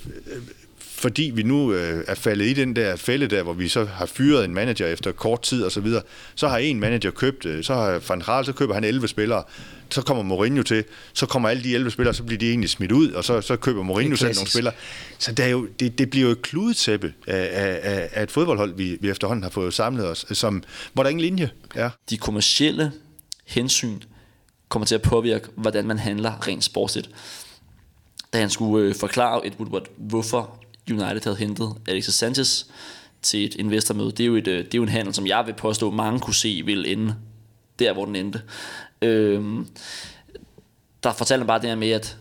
fordi vi nu øh, er faldet i den der fælde der, hvor vi så har fyret en manager efter kort tid og så videre, så har en manager købt, øh, så har Van Gaal, så køber han 11 spillere, så kommer Mourinho til, så kommer alle de 11 spillere, så bliver de egentlig smidt ud, og så, så køber Mourinho selv nogle spillere. Så det, er jo, det, det bliver jo et kludetæppe af, af, af et fodboldhold, vi, vi efterhånden har fået samlet os, som, hvor der ingen linje er. De kommercielle hensyn kommer til at påvirke, hvordan man handler rent sportsligt. Da han skulle øh, forklare et Woodward, hvorfor United havde hentet Alexis Sanchez til et investormøde, det er jo, et, øh, det er jo en handel, som jeg vil påstå, mange kunne se vil ende der, hvor den endte. Øhm, der fortalte han bare det her med, at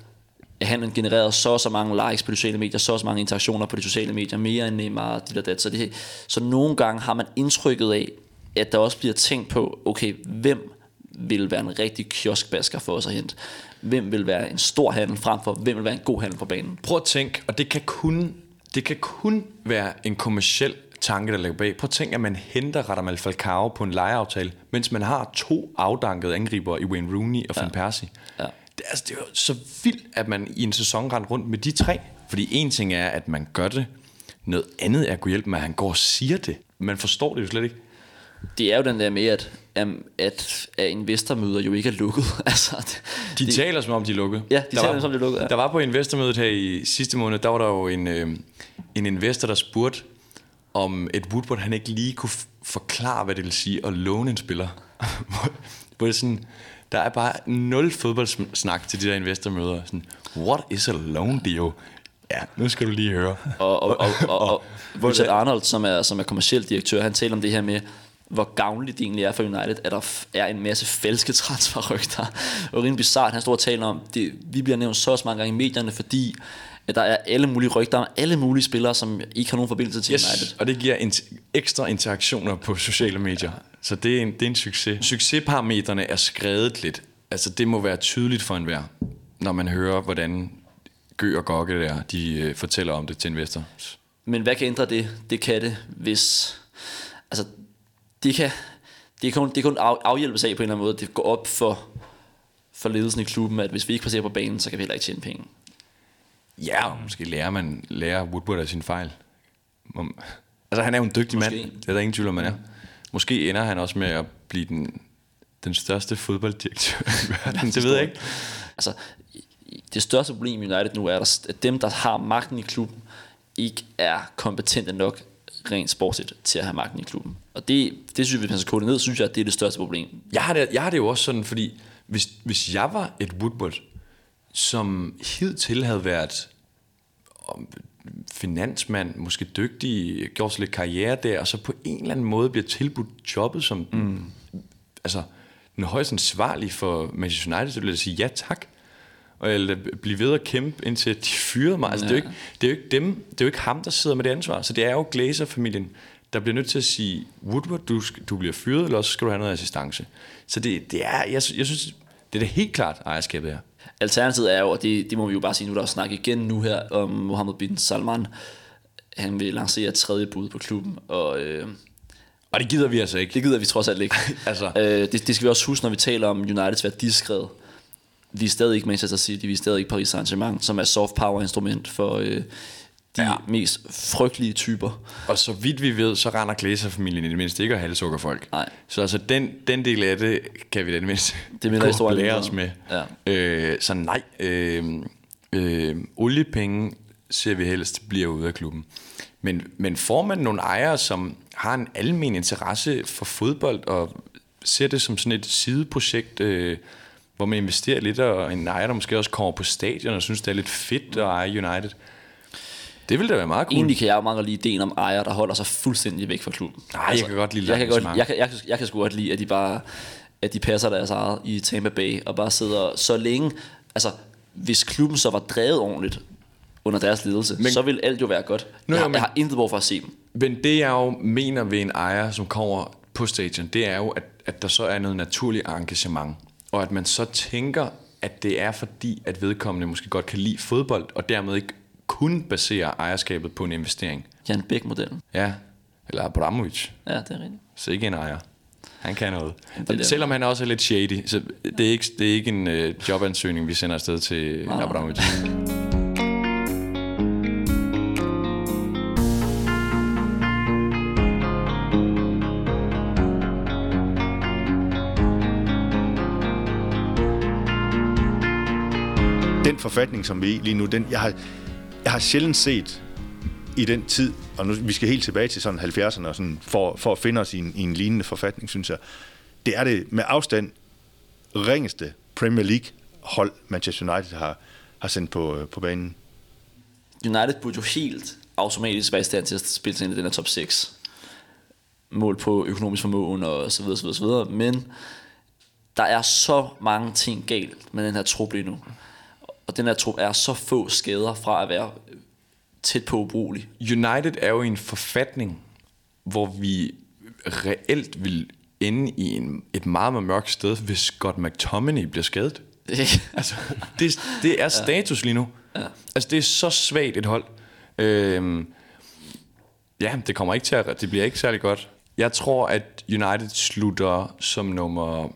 han genererede så og så mange likes på de sociale medier, så og så mange interaktioner på de sociale medier, mere end Neymar, dit og dat. Så, det, så nogle gange har man indtrykket af, at der også bliver tænkt på, okay, hvem vil være en rigtig kioskbasker for os at hente? Hvem vil være en stor handel frem for, hvem vil være en god handel på banen? Prøv at tænke, og det kan kun, det kan kun være en kommersiel tanke, der ligger bag. Prøv at tænke, at man henter Radamel Falcao på en lejeaftale, mens man har to afdankede angriber i Wayne Rooney og Van ja. Persie. Ja. Det, altså, det er jo så vildt, at man i en sæson rent rundt med de tre. Fordi en ting er, at man gør det. Noget andet er at kunne hjælpe med, at han går og siger det. Man forstår det jo slet ikke. Det er jo den der med, at, at, at investormøder jo ikke er lukket. <laughs> altså, det, de det, taler som om, de er lukket. Ja, de der taler var, som om, de er lukket. Ja. Der var på investormødet her i sidste måned, der var der jo en, øh, en investor, der spurgte, om et Woodward han ikke lige kunne forklare, hvad det vil sige at låne en spiller. <laughs> hvor det sådan, der er bare nul fodboldsnak til de der investormøder. Sådan, what is a loan deal? Ja, nu skal du lige høre. Og, og, og, og, og, Richard <laughs> Arnold, som er, som er kommersiel direktør, han taler om det her med, hvor gavnligt det egentlig er for United, at der er en masse falske transferrygter. <laughs> Og rimelig bizart, han står og taler om, det, vi bliver nævnt så mange gange i medierne, fordi der er alle mulige rygter, alle mulige spillere, som ikke har nogen forbindelse til yes, United. og det giver en ekstra interaktioner på sociale medier. Så det er en, det er en succes. Succesparametrene er skrevet lidt. Altså det må være tydeligt for enhver, når man hører, hvordan Gø og Gokke der, de øh, fortæller om det til investor. Men hvad kan ændre det? Det kan det, hvis... Altså, det kan, det kan, det kan af, afhjælpes af på en eller anden måde. Det går op for, for ledelsen i klubben, at hvis vi ikke passerer på banen, så kan vi heller ikke tjene penge. Ja, og måske lærer man lærer Woodward af sin fejl. Altså, han er jo en dygtig måske. mand. Det er der ingen tvivl om, man er. Måske ender han også med at blive den, den største fodbolddirektør i <laughs> verden. det ved jeg ikke. Altså, det største problem i United nu er, at dem, der har magten i klubben, ikke er kompetente nok rent sportsligt til at have magten i klubben. Og det, det synes jeg, hvis man skal kode ned, synes jeg, at det er det største problem. Jeg har det, jeg har det jo også sådan, fordi hvis, hvis jeg var et Woodward, som hidtil havde været finansmand, måske dygtig, gjort lidt karriere der, og så på en eller anden måde bliver tilbudt jobbet som mm. altså, den højst ansvarlige for Manchester United, så vil jeg sige ja tak. Og jeg blive ved at kæmpe, indtil de fyrede mig. Altså, ja. det, er jo ikke, det, er jo ikke dem, det er jo ikke ham, der sidder med det ansvar. Så det er jo Glazer-familien, der bliver nødt til at sige, Woodward, du, du bliver fyret, eller også skal du have noget assistance. Så det, det er, jeg, jeg synes, det er det helt klart ejerskabet her. Alternativet er jo, og det, det må vi jo bare sige, nu der er snak igen nu her om Mohammed bin Salman. Han vil lancere et tredje bud på klubben, og... Øh, og det gider vi altså ikke. Det gider vi trods alt ikke. <laughs> altså. øh, det, det skal vi også huske, når vi taler om Uniteds værdiskred. Vi er stadig ikke Manchester City, vi er stadig ikke Paris Saint-Germain, som er soft power instrument for øh, de ja. mest frygtelige typer. Og så vidt vi ved, så render Glazer-familien i det mindste ikke at halshugger folk. Nej. Så altså den, den del af det kan vi da det mindste det mindre gå lære os med. Ja. Øh, så nej, øh, øh, oliepenge ser vi helst bliver ude af klubben. Men, men får man nogle ejere, som har en almen interesse for fodbold, og ser det som sådan et sideprojekt, øh, hvor man investerer lidt, og en ejer, der måske også kommer på stadion og synes, det er lidt fedt at eje United, det ville da være meget cool. Egentlig kan jeg jo meget lide ideen om ejer, der holder sig fuldstændig væk fra klubben. Nej, altså, jeg kan godt lide jeg kan, godt, jeg, kan, jeg, kan, jeg kan sgu godt lide, at de bare at de passer deres eget i Tampa Bay, og bare sidder så længe, altså hvis klubben så var drevet ordentligt under deres ledelse, men, så vil alt jo være godt. Nu, jeg, har, men, jeg har intet brug for at se dem. Men det jeg jo mener ved en ejer, som kommer på stadion, det er jo, at, at der så er noget naturligt engagement, og at man så tænker, at det er fordi, at vedkommende måske godt kan lide fodbold, og dermed ikke kun baserer ejerskabet på en investering. Jan Bæk-modellen. Ja, eller Abramovic. Ja, det er rigtigt. Så ikke en ejer. Han kan noget. Det. Selvom han også er lidt shady, så det er ikke, det er ikke en øh, jobansøgning, vi sender afsted til Nej. Abramovic. Den forfatning, som vi lige nu, den, jeg har, jeg har sjældent set i den tid, og nu, vi skal helt tilbage til sådan 70'erne, og sådan, for, for at finde os i en, i en lignende forfatning, synes jeg. Det er det med afstand ringeste Premier League-hold, Manchester United har, har sendt på, øh, på banen. United burde jo helt automatisk være i stand til at spille sig ind i den her top 6. Mål på økonomisk formåen og så videre, så videre, så videre. Men der er så mange ting galt med den her trup lige nu. Og den her trup er så få skader fra at være tæt på ubrugelig. United er jo en forfatning, hvor vi reelt vil ende i en, et meget, meget mørkt sted, hvis Scott McTominay bliver skadet. <laughs> altså, det, det er status lige nu. Ja. Altså, det er så svagt et hold. Øhm, ja, det kommer ikke til at... Det bliver ikke særlig godt. Jeg tror, at United slutter som nummer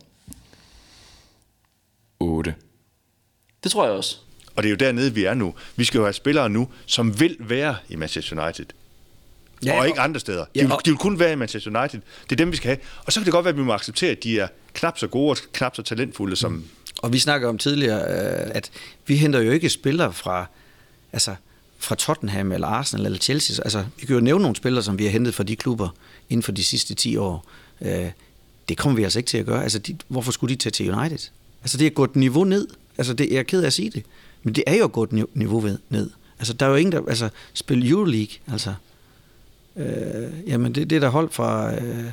8. Det tror jeg også. Og det er jo dernede, vi er nu. Vi skal jo have spillere nu, som vil være i Manchester United. Ja, og ikke andre steder. Ja, de, vil, de vil kun være i Manchester United. Det er dem, vi skal have. Og så kan det godt være, at vi må acceptere, at de er knap så gode og knap så talentfulde som... Mm. Og vi snakker om tidligere, øh, at vi henter jo ikke spillere fra, altså, fra Tottenham eller Arsenal eller Chelsea. Altså, vi kan jo nævne nogle spillere, som vi har hentet fra de klubber inden for de sidste 10 år. Øh, det kommer vi altså ikke til at gøre. Altså, de, hvorfor skulle de tage til United? Altså, det er gået niveau ned. Altså, det, jeg er ked af at sige det. Men det er jo gået niveau ned. Altså, der er jo ingen, der... Altså, spil Euroleague, altså... Øh, jamen, det, det er der hold fra... Øh,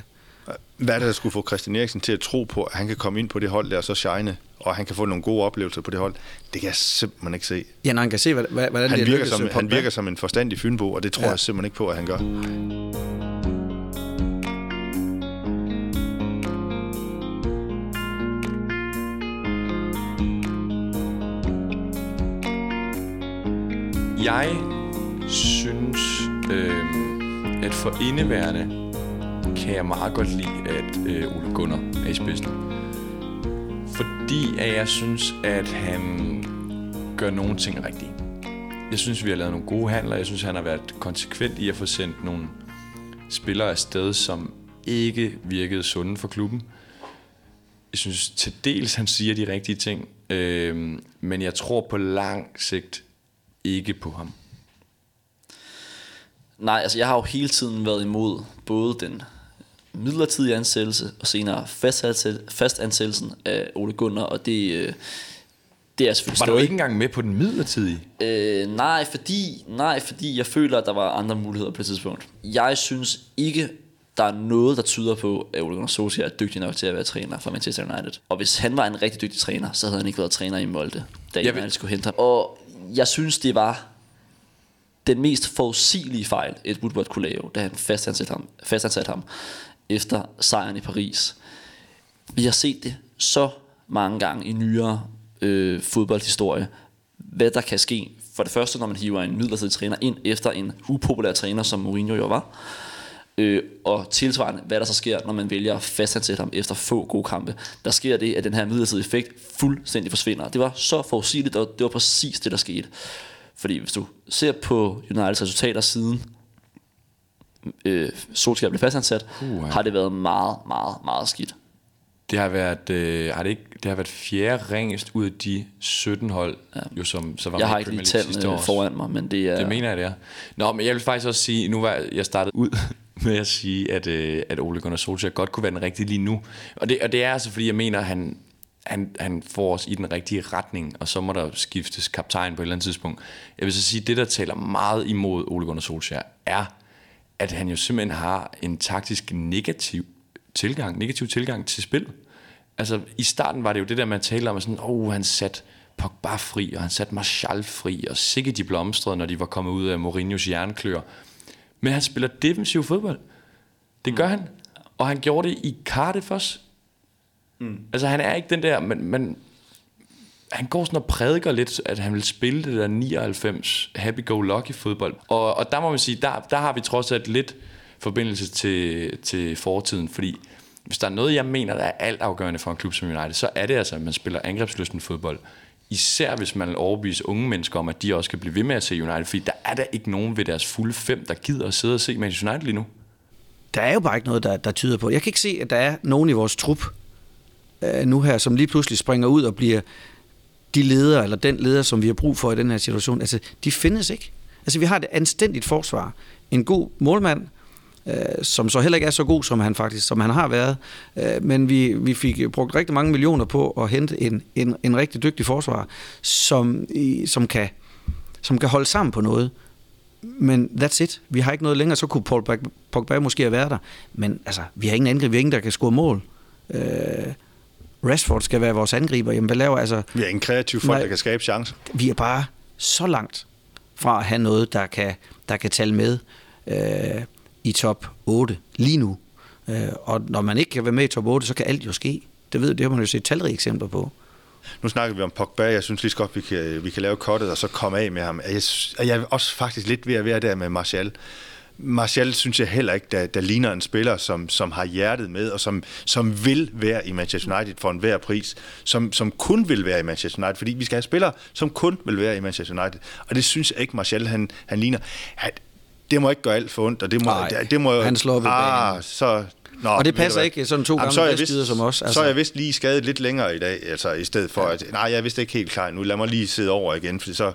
hvad er det, der skulle få Christian Eriksen til at tro på, at han kan komme ind på det hold der og så shine, og han kan få nogle gode oplevelser på det hold? Det kan jeg simpelthen ikke se. Ja, når han kan se, hvordan han det virker som, Han virker som en forstandig fynbo, og det tror ja. jeg simpelthen ikke på, at han gør. Jeg synes, øh, at for indeværende kan jeg meget godt lide, at øh, Ole Gunnar er i spidsen. Fordi at jeg synes, at han gør nogle ting rigtigt. Jeg synes, vi har lavet nogle gode handler. Jeg synes, han har været konsekvent i at få sendt nogle spillere afsted, som ikke virkede sunde for klubben. Jeg synes til dels, han siger de rigtige ting. Øh, men jeg tror på lang sigt ikke på ham. Nej, altså jeg har jo hele tiden været imod både den midlertidige ansættelse og senere fastansættelsen af Ole Gunnar, og det, øh, det er selvfølgelig Var du ikke engang med på den midlertidige? Øh, nej, fordi, nej, fordi jeg føler, at der var andre muligheder på et tidspunkt. Jeg synes ikke, der er noget, der tyder på, at Ole Gunnar Solskjaer er dygtig nok til at være træner for Manchester United. Og hvis han var en rigtig dygtig træner, så havde han ikke været træner i Molde, da jeg United skulle hente ham. Og jeg synes, det var den mest forudsigelige fejl, et Woodward kunne lave, da han fastansatte ham, fastansatte ham efter sejren i Paris. Vi har set det så mange gange i nyere øh, fodboldhistorie, hvad der kan ske. For det første, når man hiver en midlertidig træner ind efter en upopulær træner, som Mourinho jo var. Øh, og tilsvarende, hvad der så sker, når man vælger at fastansætte ham efter få gode kampe. Der sker det, at den her midlertidige effekt fuldstændig forsvinder. Det var så forudsigeligt, og det var præcis det, der skete. Fordi hvis du ser på Uniteds resultater siden øh, Solskjaer blev fastansat, uh, har det været meget, meget, meget skidt. Det har været, øh, har det ikke, det har været fjerde ringest ud af de 17 hold, ja. jo som så var Jeg har ikke lige tallene foran mig, men det er... Det mener jeg, det er. Nå, men jeg vil faktisk også sige, nu var jeg startet ud <laughs> med at sige, at, øh, at Ole Gunnar Solskjaer godt kunne være den rigtige lige nu. Og det, og det er altså, fordi jeg mener, at han, han, han får os i den rigtige retning, og så må der skiftes kaptajn på et eller andet tidspunkt. Jeg vil så sige, at det, der taler meget imod Ole Gunnar Solskjaer, er, at han jo simpelthen har en taktisk negativ tilgang, negativ tilgang til spillet. Altså, i starten var det jo det der, man talte om, at sådan, oh, han satte Pogba fri, og han satte Martial fri, og sikkert de blomstrede, når de var kommet ud af Mourinhos jernklør. Men han spiller defensiv fodbold. Det gør mm. han. Og han gjorde det i Cardiff også. Mm. Altså, han er ikke den der, men, men han går sådan og prædiker lidt, at han vil spille det der 99 happy-go-lucky fodbold. Og, og der må man sige, der, der har vi trods alt lidt forbindelse til, til fortiden, fordi hvis der er noget, jeg mener, der er alt afgørende for en klub som United, så er det altså, at man spiller angrebslysten fodbold. Især hvis man vil overbevise unge mennesker om, at de også kan blive ved med at se United, fordi der er der ikke nogen ved deres fulde fem, der gider at sidde og se Manchester United lige nu. Der er jo bare ikke noget, der, der tyder på. Jeg kan ikke se, at der er nogen i vores trup, øh, nu her, som lige pludselig springer ud og bliver de ledere, eller den leder, som vi har brug for i den her situation, altså, de findes ikke. Altså, vi har et anstændigt forsvar. En god målmand, øh, som så heller ikke er så god, som han faktisk som han har været. Øh, men vi, vi fik brugt rigtig mange millioner på at hente en, en, en rigtig dygtig forsvar, som, i, som, kan, som kan holde sammen på noget. Men that's it. Vi har ikke noget længere. Så kunne Paul Pogba måske have været der. Men altså, vi har ingen angreb. Vi har ingen, der kan score mål. Øh, Rashford skal være vores angriber. Jamen, hvad laver altså... Vi er en kreativ folk, nej, der kan skabe chancer. Vi er bare så langt fra at have noget, der kan, der kan tale med øh, i top 8 lige nu. Øh, og når man ikke kan være med i top 8, så kan alt jo ske. Det ved det har man jo set talrige eksempler på. Nu snakker vi om Pogba. Jeg synes lige så godt, vi kan, vi kan lave kottet og så komme af med ham. Jeg, jeg er også faktisk lidt ved at være der med Martial. Martial synes jeg heller ikke, der, der ligner en spiller, som, som har hjertet med, og som, som vil være i Manchester United for enhver pris, som, som kun vil være i Manchester United, fordi vi skal have spillere, som kun vil være i Manchester United. Og det synes jeg ikke, Martial han, han ligner. Han, det må ikke gøre alt for ondt, og det må... Nej, det, det må han slår ved ah, så, Nå, og det passer ikke sådan to gamle så som os. Altså. Så er jeg vist lige skadet lidt længere i dag, altså i stedet for ja. at, nej, jeg er vist ikke helt klar nu, lad mig lige sidde over igen, for så,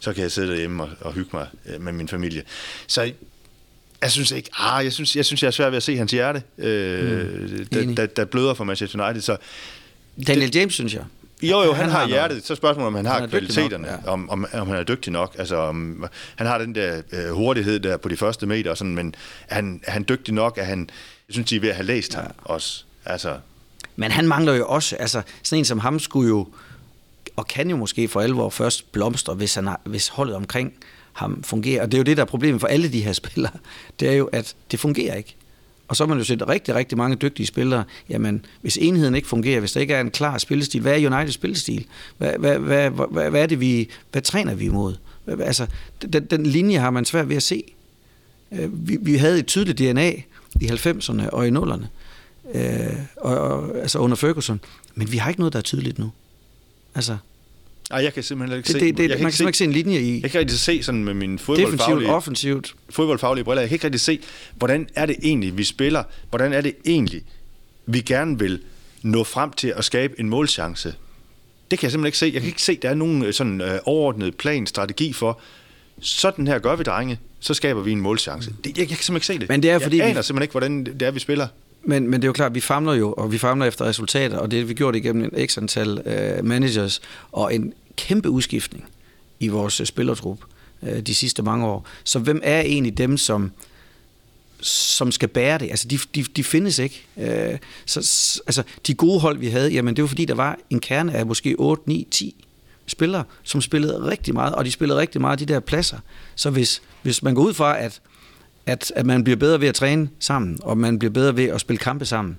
så kan jeg sidde derhjemme og, og hygge mig øh, med min familie. Så jeg synes ikke, ah, jeg synes, jeg synes, jeg er svært ved at se hans hjerte, øh, mm. der, der, der, bløder for Manchester United. Så Daniel James, synes jeg. Jo, jo, han, han har, har hjertet. Så spørgsmålet, om han, han har kvaliteterne, nok, ja. om, om, om han er dygtig nok. Altså, om, han har den der øh, hurtighed der på de første meter, og sådan, men er han, er han dygtig nok? Er han, jeg synes, de er ved at have læst ja. ham også. Altså. Men han mangler jo også, altså sådan en som ham skulle jo, og kan jo måske for alvor først blomstre, hvis, han har, hvis holdet omkring ham fungerer. Og det er jo det, der er problemet for alle de her spillere. Det er jo, at det fungerer ikke. Og så har man jo set rigtig, rigtig mange dygtige spillere. Jamen, hvis enheden ikke fungerer, hvis der ikke er en klar spillestil, hvad er Uniteds spillestil? Hvad, hvad, hvad, hvad, hvad er det, vi, hvad træner vi imod? Altså, den, den linje har man svært ved at se. Øh, vi, vi havde et tydeligt DNA i 90'erne og i 0'erne, øh, og, og, altså under Ferguson, men vi har ikke noget, der er tydeligt nu. Altså, Nej, jeg kan simpelthen ikke det, se... Det, det, jeg kan man kan simpelthen ikke se en linje i... Jeg kan ikke rigtig se sådan med mine fodboldfaglige... Defensivt, offensivt. Fodboldfaglige briller. Jeg kan ikke rigtig se, hvordan er det egentlig, vi spiller? Hvordan er det egentlig, vi gerne vil nå frem til at skabe en målchance? Det kan jeg simpelthen ikke se. Jeg kan ikke se, der er nogen øh, sådan øh, overordnet plan, strategi for, sådan her gør vi, drenge, så skaber vi en målchance. Det, jeg, jeg kan simpelthen ikke se det. Men det er, fordi jeg aner vi... simpelthen ikke, hvordan det er, vi spiller. Men, men det er jo klart, vi famler jo, og vi famler efter resultater, og det har vi gjort igennem en x antal øh, managers, og en kæmpe udskiftning i vores øh, spillertrup øh, de sidste mange år. Så hvem er egentlig dem, som, som skal bære det? Altså, de, de, de findes ikke. Øh, så, altså, de gode hold, vi havde, jamen det var fordi, der var en kerne af måske 8, 9, 10 spillere, som spillede rigtig meget, og de spillede rigtig meget de der pladser. Så hvis, hvis man går ud fra, at at, at man bliver bedre ved at træne sammen, og man bliver bedre ved at spille kampe sammen,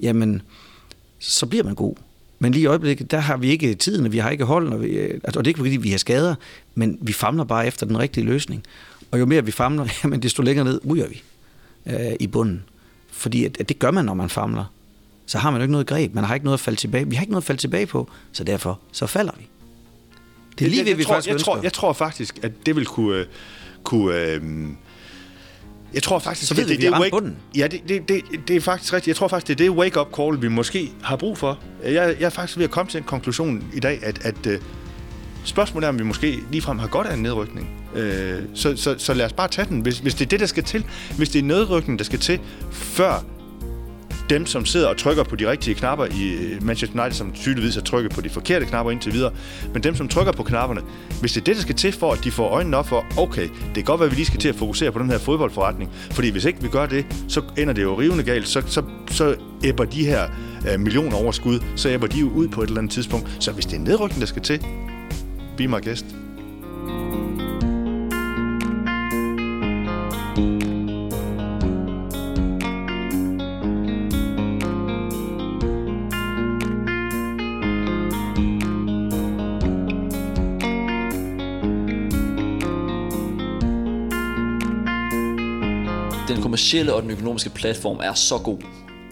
jamen, så bliver man god. Men lige i øjeblikket, der har vi ikke tiden, og vi har ikke hold, og, vi, altså, og det er ikke fordi, vi har skader, men vi famler bare efter den rigtige løsning. Og jo mere vi famler, <laughs> jamen, desto længere ned ryger vi øh, i bunden. Fordi at, at det gør man, når man famler. Så har man jo ikke noget greb, man har ikke noget at falde tilbage. Vi har ikke noget at falde tilbage på, så derfor så falder vi. Det er lige det, vi tror, faktisk jeg tror, jeg tror faktisk, at det vil kunne, kunne øh, jeg tror faktisk, så ved det, vi, det, det, er wake, bunden. Ja, det, det, det, det er faktisk rigtigt. Jeg tror faktisk, det er det wake-up call, vi måske har brug for. Jeg, jeg er faktisk ved at komme til en konklusion i dag, at, at uh, spørgsmålet er, om vi måske ligefrem har godt af en nedrykning. Uh, så, så, så lad os bare tage den. Hvis, hvis det er det, der skal til, hvis det er nedrykning, der skal til, før dem, som sidder og trykker på de rigtige knapper i øh, Manchester United, som tydeligvis har trykket på de forkerte knapper indtil videre, men dem, som trykker på knapperne, hvis det er det, der skal til for, at de får øjnene op for, okay, det kan godt være, at vi lige skal til at fokusere på den her fodboldforretning, fordi hvis ikke vi gør det, så ender det jo rivende galt, så, så, så æbber de her øh, millioner overskud, så æbber de jo ud på et eller andet tidspunkt. Så hvis det er nedrykning, der skal til, be my guest. Kommercielle og den økonomiske platform er så god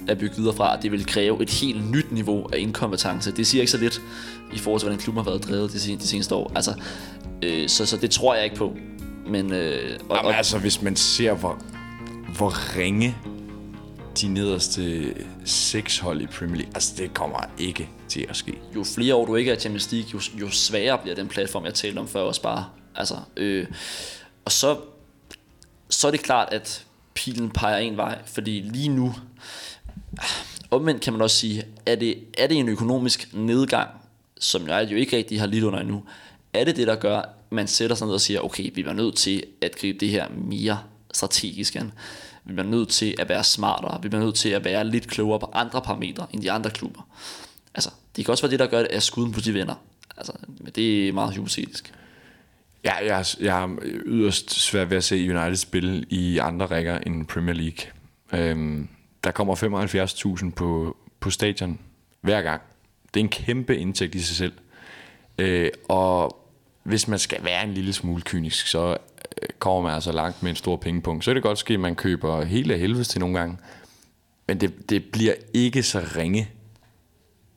at bygge videre fra, at det vil kræve et helt nyt niveau af inkompetence. Det siger ikke så lidt i forhold til, hvordan klubben har været drevet de, de seneste år. Altså, øh, så, så det tror jeg ikke på. Men, øh, og, Jamen, og, altså, hvis man ser, hvor, hvor ringe de nederste seks hold i Premier League. Altså, det kommer ikke til at ske. Jo flere år du ikke er Champions League, jo, jo sværere bliver den platform, jeg talte om før også bare. Altså, øh, og så, så er det klart, at pilen peger en vej, fordi lige nu, ah, omvendt kan man også sige, er det, er det en økonomisk nedgang, som jeg jo ikke rigtig har lidt under endnu, er det det, der gør, at man sætter sig ned og siger, okay, vi er nødt til at gribe det her mere strategisk an. Vi bliver nødt til at være smartere. Vi bliver nødt til at være lidt klogere på andre parametre end de andre klubber. Altså, det kan også være det, der gør, at skuden på de vinder. Altså, men det er meget hypotetisk. Ja, jeg, er- jeg er yderst svært ved at se United spille i andre rækker end Premier League. Øhm, der kommer 75.000 på, på stadion hver gang. Det er en kæmpe indtægt i sig selv. Øh, og hvis man skal være en lille smule kynisk, så øh, kommer man altså langt med en stor pengepunkt. Så er det godt ske, at man køber hele helvede helvedes til nogle gange. Men det, det bliver ikke så ringe,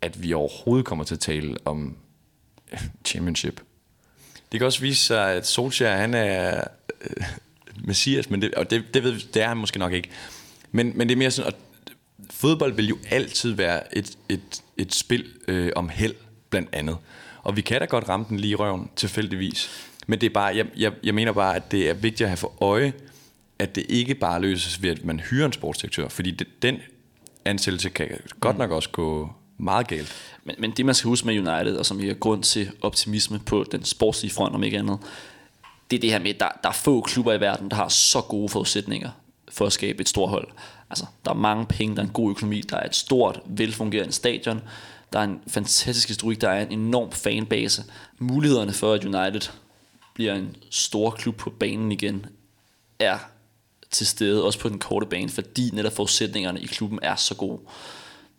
at vi overhovedet kommer til at tale om øh, championship. Det kan også vise sig, at Solskjaer, han er øh, messias, men det, og det, det, ved, vi- det er han måske nok ikke. Men, men det er mere sådan, at fodbold vil jo altid være et, et, et spil øh, om held, blandt andet. Og vi kan da godt ramme den lige i røven, tilfældigvis. Men det er bare, jeg, jeg, jeg mener bare, at det er vigtigt at have for øje, at det ikke bare løses ved, at man hyrer en sportsdirektør. Fordi det, den ansættelse kan godt nok også gå meget galt. Men, men det man skal huske med United, og som giver grund til optimisme på den sportslige front, om ikke andet, det er det her med, at der, der er få klubber i verden, der har så gode forudsætninger for at skabe et stort hold. Altså, der er mange penge, der er en god økonomi, der er et stort, velfungerende stadion, der er en fantastisk historik, der er en enorm fanbase. Mulighederne for, at United bliver en stor klub på banen igen, er til stede, også på den korte bane, fordi netop forudsætningerne i klubben er så gode.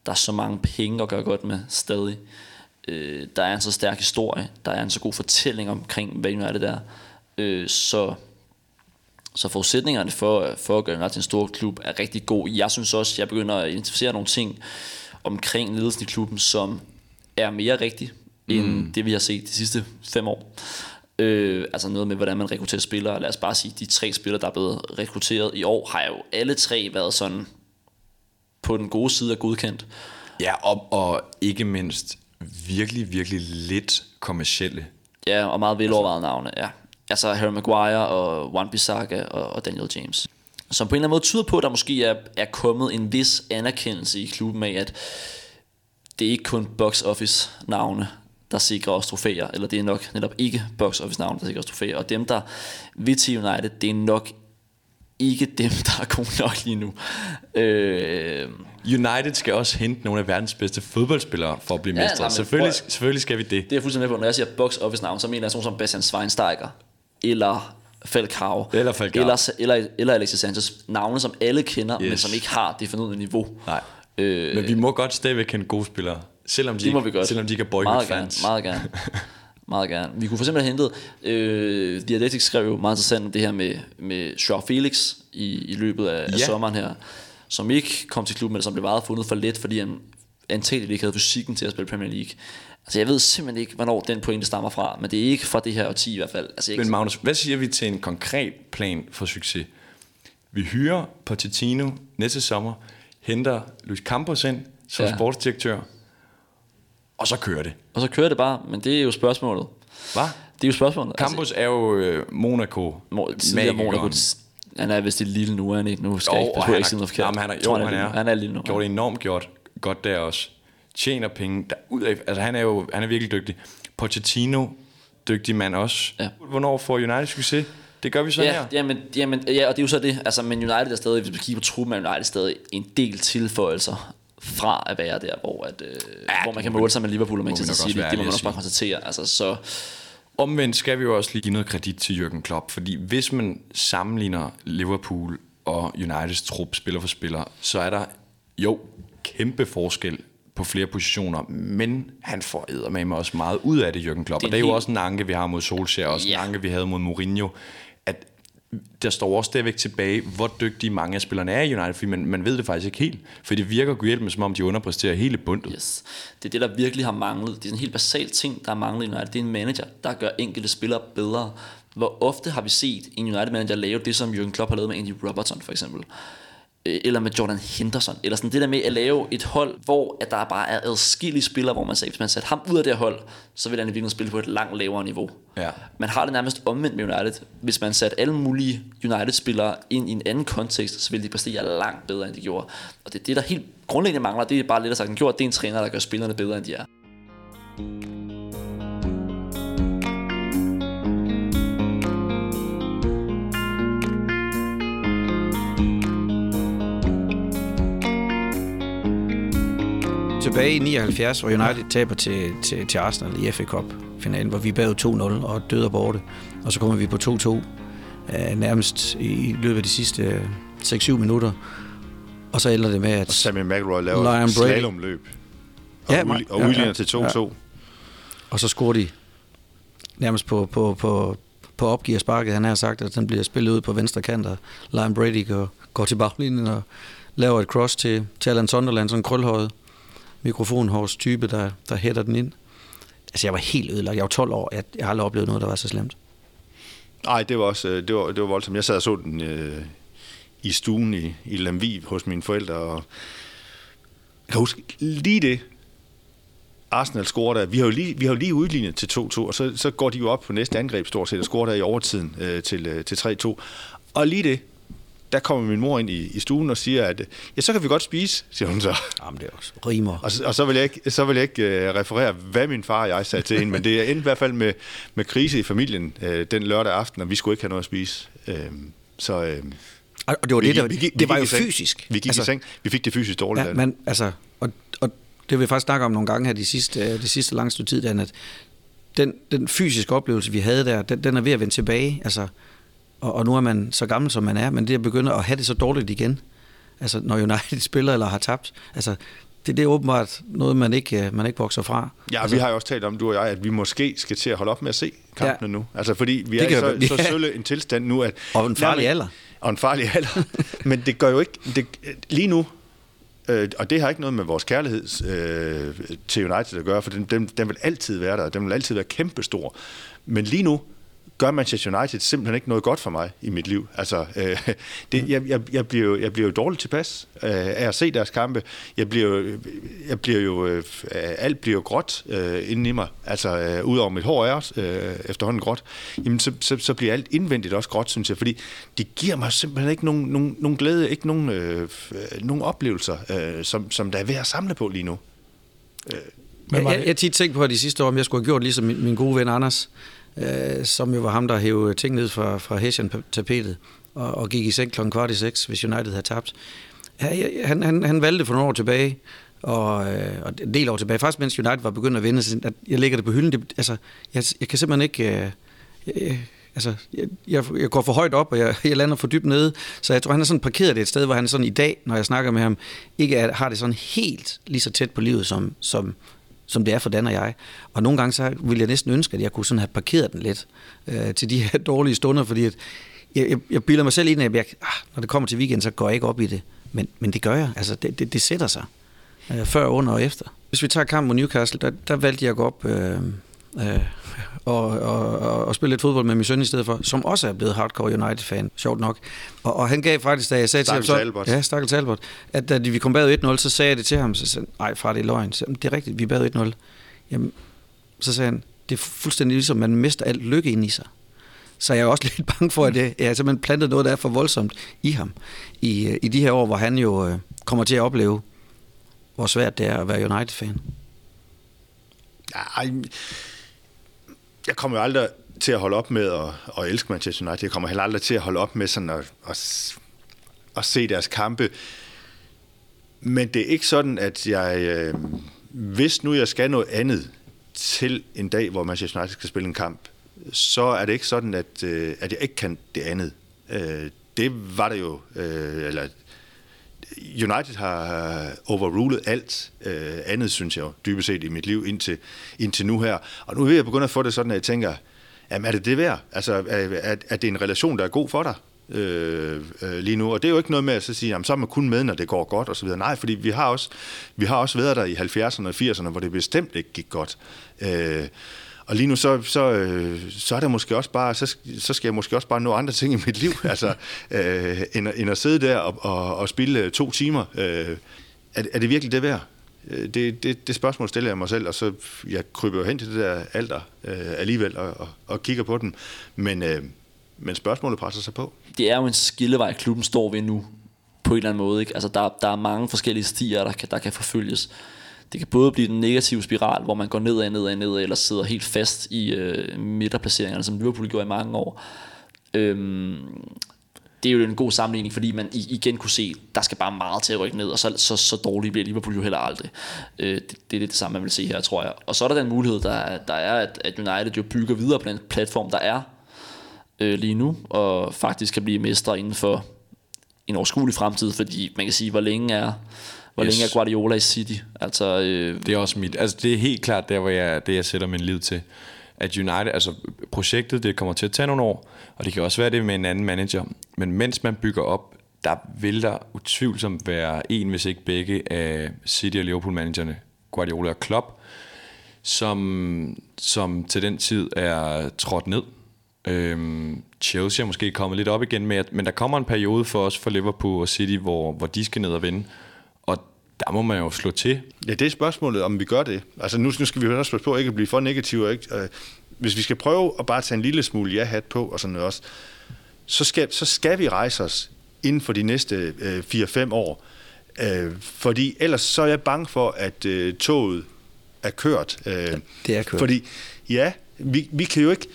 Der er så mange penge at gøre godt med stadig. Øh, der er en så stærk historie, der er en så god fortælling omkring, hvad United er. Øh, så, så forudsætningerne for, for at gøre United en stor klub er rigtig god. Jeg synes også, jeg begynder at identificere nogle ting omkring ledelsen i klubben, som er mere rigtigt, end mm. det vi har set de sidste fem år. Øh, altså noget med, hvordan man rekrutterer spillere. Lad os bare sige, de tre spillere, der er blevet rekrutteret i år, har jo alle tre været sådan på den gode side af godkendt. Ja, og, og ikke mindst virkelig, virkelig lidt kommercielle. Ja, og meget velovervejede navne, ja. Altså Harry Maguire og Wan Bissaka og, og Daniel James. Som på en eller anden måde tyder på, at der måske er, er kommet en vis anerkendelse i klubben af, at det er ikke kun box office navne, der sikrer os trofæer, eller det er nok netop ikke box office navne, der sikrer os trofæer. Og dem, der vil til United, det er nok ikke dem, der er gode nok lige nu. Øh, United skal også hente nogle af verdens bedste fodboldspillere for at blive Ja, mestre. nej, selvfølgelig, prøv- selvfølgelig skal vi det. Det er jeg fuldstændig med på. Når jeg siger box office navn, så mener jeg sådan som Bastian Schweinsteiger, eller Falcao, Eller Falcao. eller, eller, eller Alexis Sanchez. Navne, som alle kender, yes. men som ikke har det fornødne niveau. Nej. Øh, Men vi må godt stadigvæk kende gode spillere. Selvom de, det må ikke- vi godt. Selvom de meget boykotte gerne, fans. meget gerne. <laughs> Meget gerne. Vi kunne for eksempel have hentet, øh, The Athletic skrev jo meget interessant om det her med, med Joao Felix i, i løbet af, ja. af sommeren her, som ikke kom til klubben, men som blev meget fundet for let, fordi han antageligt ikke havde fysikken til at spille Premier League. Altså jeg ved simpelthen ikke, hvornår den pointe stammer fra, men det er ikke fra det her årti i hvert fald. Altså, Men Magnus, hvad siger vi til en konkret plan for succes? Vi hyrer Pochettino næste sommer, henter Luis Campos ind som ja. sportsdirektør, og så kører det. og så kører det bare, men det er jo spørgsmålet. Hvad? Det er jo spørgsmålet. Campos er jo øh, Monaco. Mo- tidligere. Monaco, han er vist et lille nu, er han ikke? Nu skal jeg ikke, jeg han ikke sige noget forkert. Jamen, han er, tror, jo, han er. nu. Han er lille nu. Gjort det enormt gjort, godt der også. Tjener penge derudaf. Altså, han er jo han er virkelig dygtig. Pochettino, dygtig mand også. Ja. Hvornår får United succes? Det gør vi så Ja, her. jamen, jamen, ja, og det er jo så det. Altså, men United er stadig, hvis vi kigger på truppen, er United stadig en del tilføjelser fra at være der, hvor, at, øh, ja, hvor man kan måle sig med Liverpool og Manchester City. Det må man også bare konstatere. Altså, så, Omvendt skal vi jo også lige give noget kredit til Jürgen Klopp, fordi hvis man sammenligner Liverpool og Uniteds trup spiller for spiller, så er der jo kæmpe forskel på flere positioner, men han får eddermame også meget ud af det, Jürgen Klopp. Det og det er jo helt- også en anke, vi har mod Solskjaer, og også Ja. en anke, vi havde mod Mourinho, der står også stadigvæk tilbage, hvor dygtige mange af spillerne er i United, fordi man, man ved det faktisk ikke helt. For det virker gudhjælpende, som om de underpresterer hele bundet. yes. Det er det, der virkelig har manglet. Det er en helt basal ting, der har manglet i United. Det er en manager, der gør enkelte spillere bedre. Hvor ofte har vi set en United-manager lave det, som Jürgen Klopp har lavet med Andy Robertson, for eksempel. Øh, eller med Jordan Henderson, eller sådan det der med at lave et hold, hvor at der bare er adskillige spillere, hvor man siger, hvis man satte ham ud af det hold, så vil han i virkeligheden spille på et langt lavere niveau. Ja. Man har det nærmest omvendt med United. Hvis man satte alle mulige United-spillere ind i en anden kontekst, så ville de præstere langt bedre, end de gjorde. Og det er det, der helt grundlæggende mangler, det er bare lidt at sagt gjort, det er en træner, der gør spillerne bedre, end de er. Tilbage i 79, hvor United taber til, til, til Arsenal i FA Cup-finalen, hvor vi bag 2-0 og døde borte. Og så kommer vi på 2-2 uh, øh, nærmest i løbet af de sidste 6-7 øh, minutter. Og så ender det med, at... Og Sammy McElroy laver et slalomløb. Og, ja, og udligner ja, ja, til 2-2. Ja. Og så scorer de nærmest på, på, på, på opgiver sparket. Han har sagt, at den bliver spillet ud på venstre kant, og Lion Brady går, går til baglinjen og laver et cross til, til Alan Sunderland, sådan krølhøjet mikrofonhårs type, der, der hætter den ind. Altså, jeg var helt ødelagt. Jeg var 12 år. Jeg, jeg har aldrig oplevet noget, der var så slemt. Nej, det var også øh, det var, det var voldsomt. Jeg sad og så den øh, i stuen i, i Lamviv hos mine forældre, og jeg kan huske lige det, Arsenal scorer der. Vi har jo lige, vi har jo lige udlignet til 2-2, og så, så går de jo op på næste angreb stort set og scorer der i overtiden øh, til, øh, til 3-2. Og lige det, der kommer min mor ind i, i stuen og siger, at ja, så kan vi godt spise, siger hun så. Jamen, det er også rimer. Og, og så vil jeg ikke, så vil jeg ikke uh, referere, hvad min far og jeg sagde til hende, men det er endte i hvert fald med, med krise i familien uh, den lørdag aften, og vi skulle ikke have noget at spise. Uh, så... Uh, og det var det, der, vi gik, det var jo fysisk. Vi gik altså, i seng. Vi fik det fysisk dårligt. Ja, men altså, og, og det vil vi faktisk snakke om nogle gange her de sidste, det sidste lange stykke tid, at den, den fysiske oplevelse, vi havde der, den, den er ved at vende tilbage. Altså, og, og nu er man så gammel, som man er, men det at begynde at have det så dårligt igen, altså når United <laughs> spiller eller har tabt, altså det, det er åbenbart noget, man ikke, øh, man ikke vokser fra. Ja, altså, vi har jo også talt om, du og jeg, at vi måske skal til at holde op med at se kampene ja. nu. Altså fordi vi det er så, ja. så sølle en tilstand nu, at... Og en farlig alder. Og en farlig alder. <laughs> men det gør jo ikke... Det, lige nu, øh, og det har ikke noget med vores kærlighed øh, til United at gøre, for den, den, den vil altid være der, den vil altid være kæmpestor. Men lige nu, gør Manchester United simpelthen ikke noget godt for mig i mit liv. Altså, øh, det, jeg, jeg, jeg, bliver jo, jeg bliver jo dårligt tilpas øh, af at se deres kampe. Jeg bliver jo, jeg bliver jo øh, alt bliver jo gråt øh, inden i mig. Altså, øh, ud over mit hår er også øh, efterhånden gråt. Jamen, så, så, så bliver alt indvendigt også gråt, synes jeg. Fordi de giver mig simpelthen ikke nogen, nogen, nogen glæde, ikke nogen, øh, nogen oplevelser, øh, som, som der er ved at samle på lige nu. Øh. Jeg, jeg, jeg tit tænkt på at de sidste år, om jeg skulle have gjort ligesom min, min gode ven Anders øh, som jo var ham, der hævde ting ned fra, fra Hessian-tapetet og, og gik i seng kl. kvart i seks, hvis United havde tabt. Han, han, han valgte for nogle år tilbage, og, øh, og en del år tilbage, faktisk mens United var begyndt at vinde, at jeg lægger det på hylden. Det, altså, jeg, jeg kan simpelthen ikke... Øh, jeg, altså, jeg, jeg, jeg går for højt op, og jeg, jeg lander for dybt nede, så jeg tror, han er sådan parkeret det et sted, hvor han sådan i dag, når jeg snakker med ham, ikke er, har det sådan helt lige så tæt på livet, som, som, som det er for Dan og jeg. Og nogle gange så ville jeg næsten ønske, at jeg kunne sådan have parkeret den lidt øh, til de her <laughs> dårlige stunder, fordi at jeg, jeg, jeg bilder mig selv ind, at jeg, ah, når det kommer til weekend, så går jeg ikke op i det. Men, men det gør jeg. Altså, det, det, det sætter sig. Øh, før, under og efter. Hvis vi tager kampen mod Newcastle, der, der valgte jeg at gå op øh, øh, og, og, og, og spille lidt fodbold med min søn i stedet for, som også er blevet hardcore United-fan, sjovt nok. Og, og han gav faktisk, da jeg sagde Stakkels til ham, Albert. ja, Stakkels Albert, at da vi kom bag 1-0, så sagde jeg det til ham, så sagde nej far, det er løgn. Så, det er rigtigt, vi er bag 1-0. Jamen, så sagde han, det er fuldstændig ligesom, man mister alt lykke ind i sig. Så jeg er også <laughs> lidt bange for, at det, jeg har simpelthen plantet noget, der er for voldsomt i ham. I, i de her år, hvor han jo øh, kommer til at opleve, hvor svært det er at være United-fan. Ja, jeg kommer jo aldrig til at holde op med at, at elske Manchester United. Jeg kommer heller aldrig til at holde op med sådan at, at, at se deres kampe. Men det er ikke sådan, at jeg, øh, hvis nu jeg skal noget andet til en dag, hvor Manchester United skal spille en kamp, så er det ikke sådan, at, øh, at jeg ikke kan det andet. Øh, det var det jo, øh, eller United har overrulet alt øh, andet, synes jeg dybest set i mit liv indtil, indtil nu her. Og nu er jeg begyndt at få det sådan, at jeg tænker, jamen er det det værd? Altså, er, er det en relation, der er god for dig? Øh, øh, lige nu. Og det er jo ikke noget med at så sige, jamen, så er man kun med, når det går godt og så videre. Nej, fordi vi har også, vi har også været der i 70'erne og 80'erne, hvor det bestemt ikke gik godt. Øh, og lige nu, så, så, øh, så er der måske også bare, så, så skal jeg måske også bare nå andre ting i mit liv, <laughs> altså, øh, end, end at sidde der og, og, og spille to timer. Øh, er, er det virkelig det værd? Øh, det, det, det spørgsmål stiller jeg mig selv, og så jeg kryber jo hen til det der alder øh, alligevel og, og, og kigger på den. Men, øh, men spørgsmålet presser sig på. Det er jo en skillevej, klubben står ved nu, på en eller anden måde. Ikke? Altså, der, der er mange forskellige stier, der kan, der kan forfølges. Det kan både blive den negative spiral, hvor man går nedad, nedad, nedad, eller sidder helt fast i øh, midterplaceringerne, som Liverpool gjorde i mange år. Øhm, det er jo en god sammenligning, fordi man igen kunne se, der skal bare meget til at rykke ned, og så, så, så dårligt bliver Liverpool jo heller aldrig. Øh, det, det er det samme, man vil se her, tror jeg. Og så er der den mulighed, der, der er, at, at United jo bygger videre på den platform, der er øh, lige nu, og faktisk kan blive mestre inden for en overskuelig fremtid, fordi man kan sige, hvor længe er, hvor yes. længe er Guardiola i City? Altså, øh, det er også mit, altså det er helt klart der, hvor jeg, det jeg sætter min liv til. At United, altså projektet, det kommer til at tage nogle år, og det kan også være det med en anden manager. Men mens man bygger op, der vil der utvivlsomt være en, hvis ikke begge af City og Liverpool-managerne, Guardiola og Klopp, som, som til den tid er trådt ned. Øhm, Chelsea er måske kommet lidt op igen, med, men der kommer en periode for os for Liverpool og City, hvor, hvor de skal ned og vinde. Der må man jo slå til. Ja, det er spørgsmålet, om vi gør det. Altså nu, nu skal vi jo også passe på ikke at blive for negative. Ikke? Øh, hvis vi skal prøve at bare tage en lille smule ja-hat på og sådan noget også, så skal, så skal vi rejse os inden for de næste øh, 4-5 år. Øh, fordi ellers så er jeg bange for, at øh, toget er kørt. Øh, ja, det er kørt. Fordi ja, vi, vi kan jo ikke...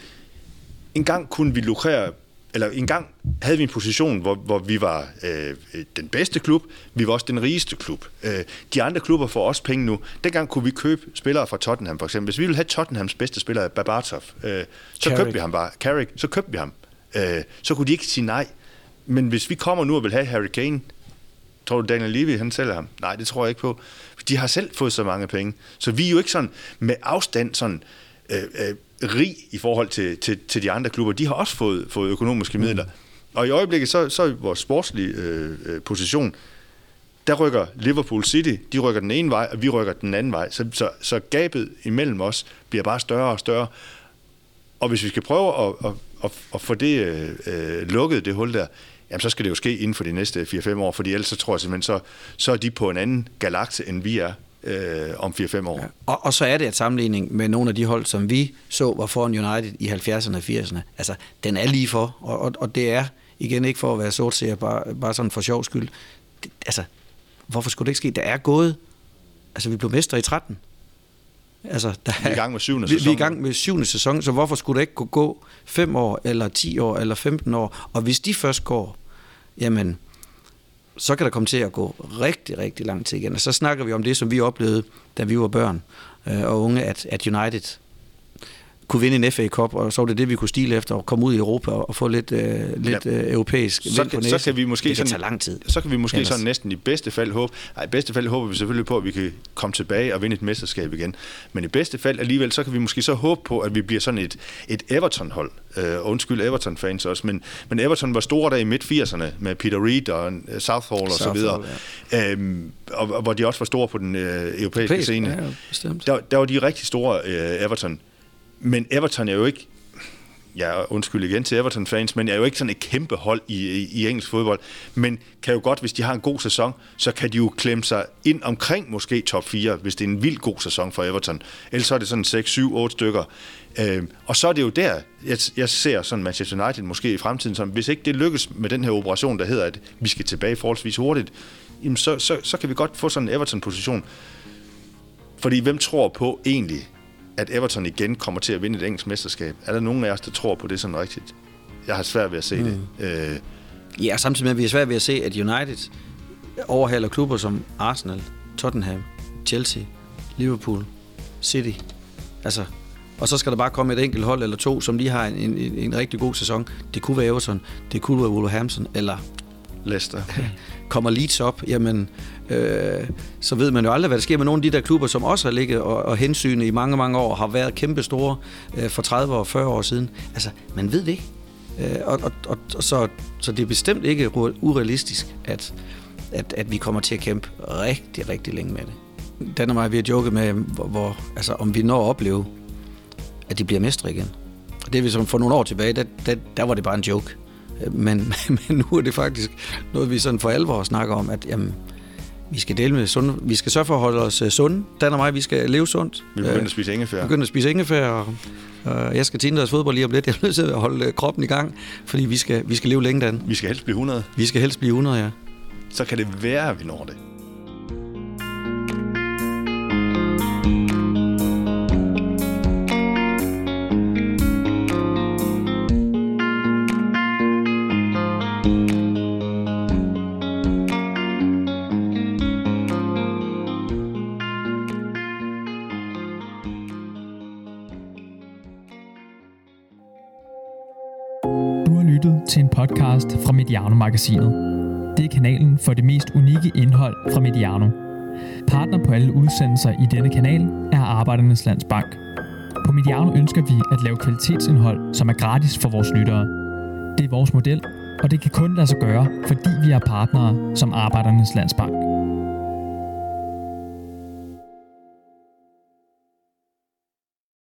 En gang kunne vi lukrere eller en gang havde vi en position, hvor, hvor vi var øh, den bedste klub, vi var også den rigeste klub. Øh, de andre klubber får også penge nu. Dengang kunne vi købe spillere fra Tottenham, for eksempel. Hvis vi ville have Tottenhams bedste spiller, Babatov, øh, så Carrick. købte vi ham bare. Carrick, så købte vi ham. Øh, så kunne de ikke sige nej. Men hvis vi kommer nu og vil have Harry Kane, tror du Daniel Levy, han sælger ham? Nej, det tror jeg ikke på. De har selv fået så mange penge. Så vi er jo ikke sådan med afstand sådan øh, øh, rig i forhold til, til, til de andre klubber. De har også fået, fået økonomiske midler. Mm. Og i øjeblikket, så, så er vores sportslige øh, øh, position, der rykker Liverpool City, de rykker den ene vej, og vi rykker den anden vej. Så, så, så gabet imellem os bliver bare større og større. Og hvis vi skal prøve at, at, at, at få det øh, øh lukket, det hul der, jamen så skal det jo ske inden for de næste 4-5 år, fordi ellers så tror jeg simpelthen, så, så er de på en anden galakse, end vi er øh, om 4-5 år. Ja. Og, og så er det et sammenligning med nogle af de hold, som vi så var foran United i 70'erne og 80'erne. Altså, den er lige for, og, og, og det er igen ikke for at være sortseer, bare, bare sådan for sjov skyld. Det, altså, hvorfor skulle det ikke ske? Der er gået, altså vi blev mestre i 13. Altså, der vi er i gang med syvende sæson. <laughs> Vi, vi er i gang med syvende sæson, så hvorfor skulle det ikke kunne gå 5 år, eller 10 år, eller 15 år? Og hvis de først går, jamen, så kan der komme til at gå rigtig, rigtig lang tid igen. Og så snakker vi om det, som vi oplevede, da vi var børn øh, og unge, at, at United kunne vinde en FA Cup, og så var det det, vi kunne stile efter, og komme ud i Europa og få lidt, øh, lidt ja. øh, europæisk så, kan, så kan vi måske det kan sådan, tage lang tid. Så kan vi måske Ellers. sådan næsten i bedste fald håbe, nej, i bedste fald håber vi selvfølgelig på, at vi kan komme tilbage og vinde et mesterskab igen. Men i bedste fald alligevel, så kan vi måske så håbe på, at vi bliver sådan et, et Everton-hold. Uh, undskyld Everton-fans også, men, men Everton var store der i midt-80'erne med Peter Reed og uh, Southall og så videre. Ja. Øhm, og, og, hvor de også var store på den uh, europæiske Europæisk, scene. Ja, bestemt. Der, der var de rigtig store uh, Everton. Men Everton er jo ikke, ja, undskyld igen til Everton-fans, men jeg er jo ikke sådan et kæmpe hold i, i, i engelsk fodbold. Men kan jo godt, hvis de har en god sæson, så kan de jo klemme sig ind omkring måske top 4, hvis det er en vild god sæson for Everton. Ellers så er det sådan 6, 7, 8 stykker. Øh, og så er det jo der, jeg, jeg ser sådan Manchester United måske i fremtiden, som hvis ikke det lykkes med den her operation, der hedder, at vi skal tilbage forholdsvis hurtigt, jamen så, så, så kan vi godt få sådan en Everton-position. Fordi hvem tror på egentlig, at Everton igen kommer til at vinde et engelsk mesterskab. Er der nogen af os, der tror på det sådan rigtigt? Jeg har svært ved at se mm. det. Øh. Ja, samtidig med, at vi har svært ved at se, at United overhaler klubber som Arsenal, Tottenham, Chelsea, Liverpool, City. Altså, og så skal der bare komme et enkelt hold eller to, som lige har en, en, en rigtig god sæson. Det kunne være Everton, det kunne være Wolverhampton, eller Leicester. <laughs> kommer Leeds op, jamen, øh, så ved man jo aldrig, hvad der sker med nogle af de der klubber, som også har ligget og, og hensynet i mange, mange år, har været kæmpe store øh, for 30 og 40 år siden. Altså, man ved det ikke. Øh, og, og, og, så, så det er bestemt ikke urealistisk, at, at, at vi kommer til at kæmpe rigtig, rigtig længe med det. Den og mig, vi har joket med, hvor, hvor, altså, om vi når at opleve at de bliver mestre igen. Og det er vi som for nogle år tilbage, der, der, der var det bare en joke. Øh, men, <laughs> men nu er det faktisk noget, vi sådan for alvor snakker om, at jamen, vi skal dele med sunde. Vi skal sørge for at holde os øh, sunde. Dan og mig, vi skal leve sundt. Vi begynder at spise ingefær. Vi begynder at spise ingefær, og, og jeg skal til deres fodbold lige om lidt. <laughs> Jeg er nødt til at holde øh, kroppen i gang, fordi vi skal, vi skal leve længe, Dan. Vi skal helst blive 100. Vi skal helst blive 100, ja. Så kan det være, at vi når det. Podcast fra Mediano-magasinet. Det er kanalen for det mest unikke indhold fra Mediano. Partner på alle udsendelser i denne kanal er Arbejdernes Landsbank. På Mediano ønsker vi at lave kvalitetsindhold, som er gratis for vores lyttere. Det er vores model, og det kan kun lade sig gøre, fordi vi er partnere som Arbejdernes Landsbank.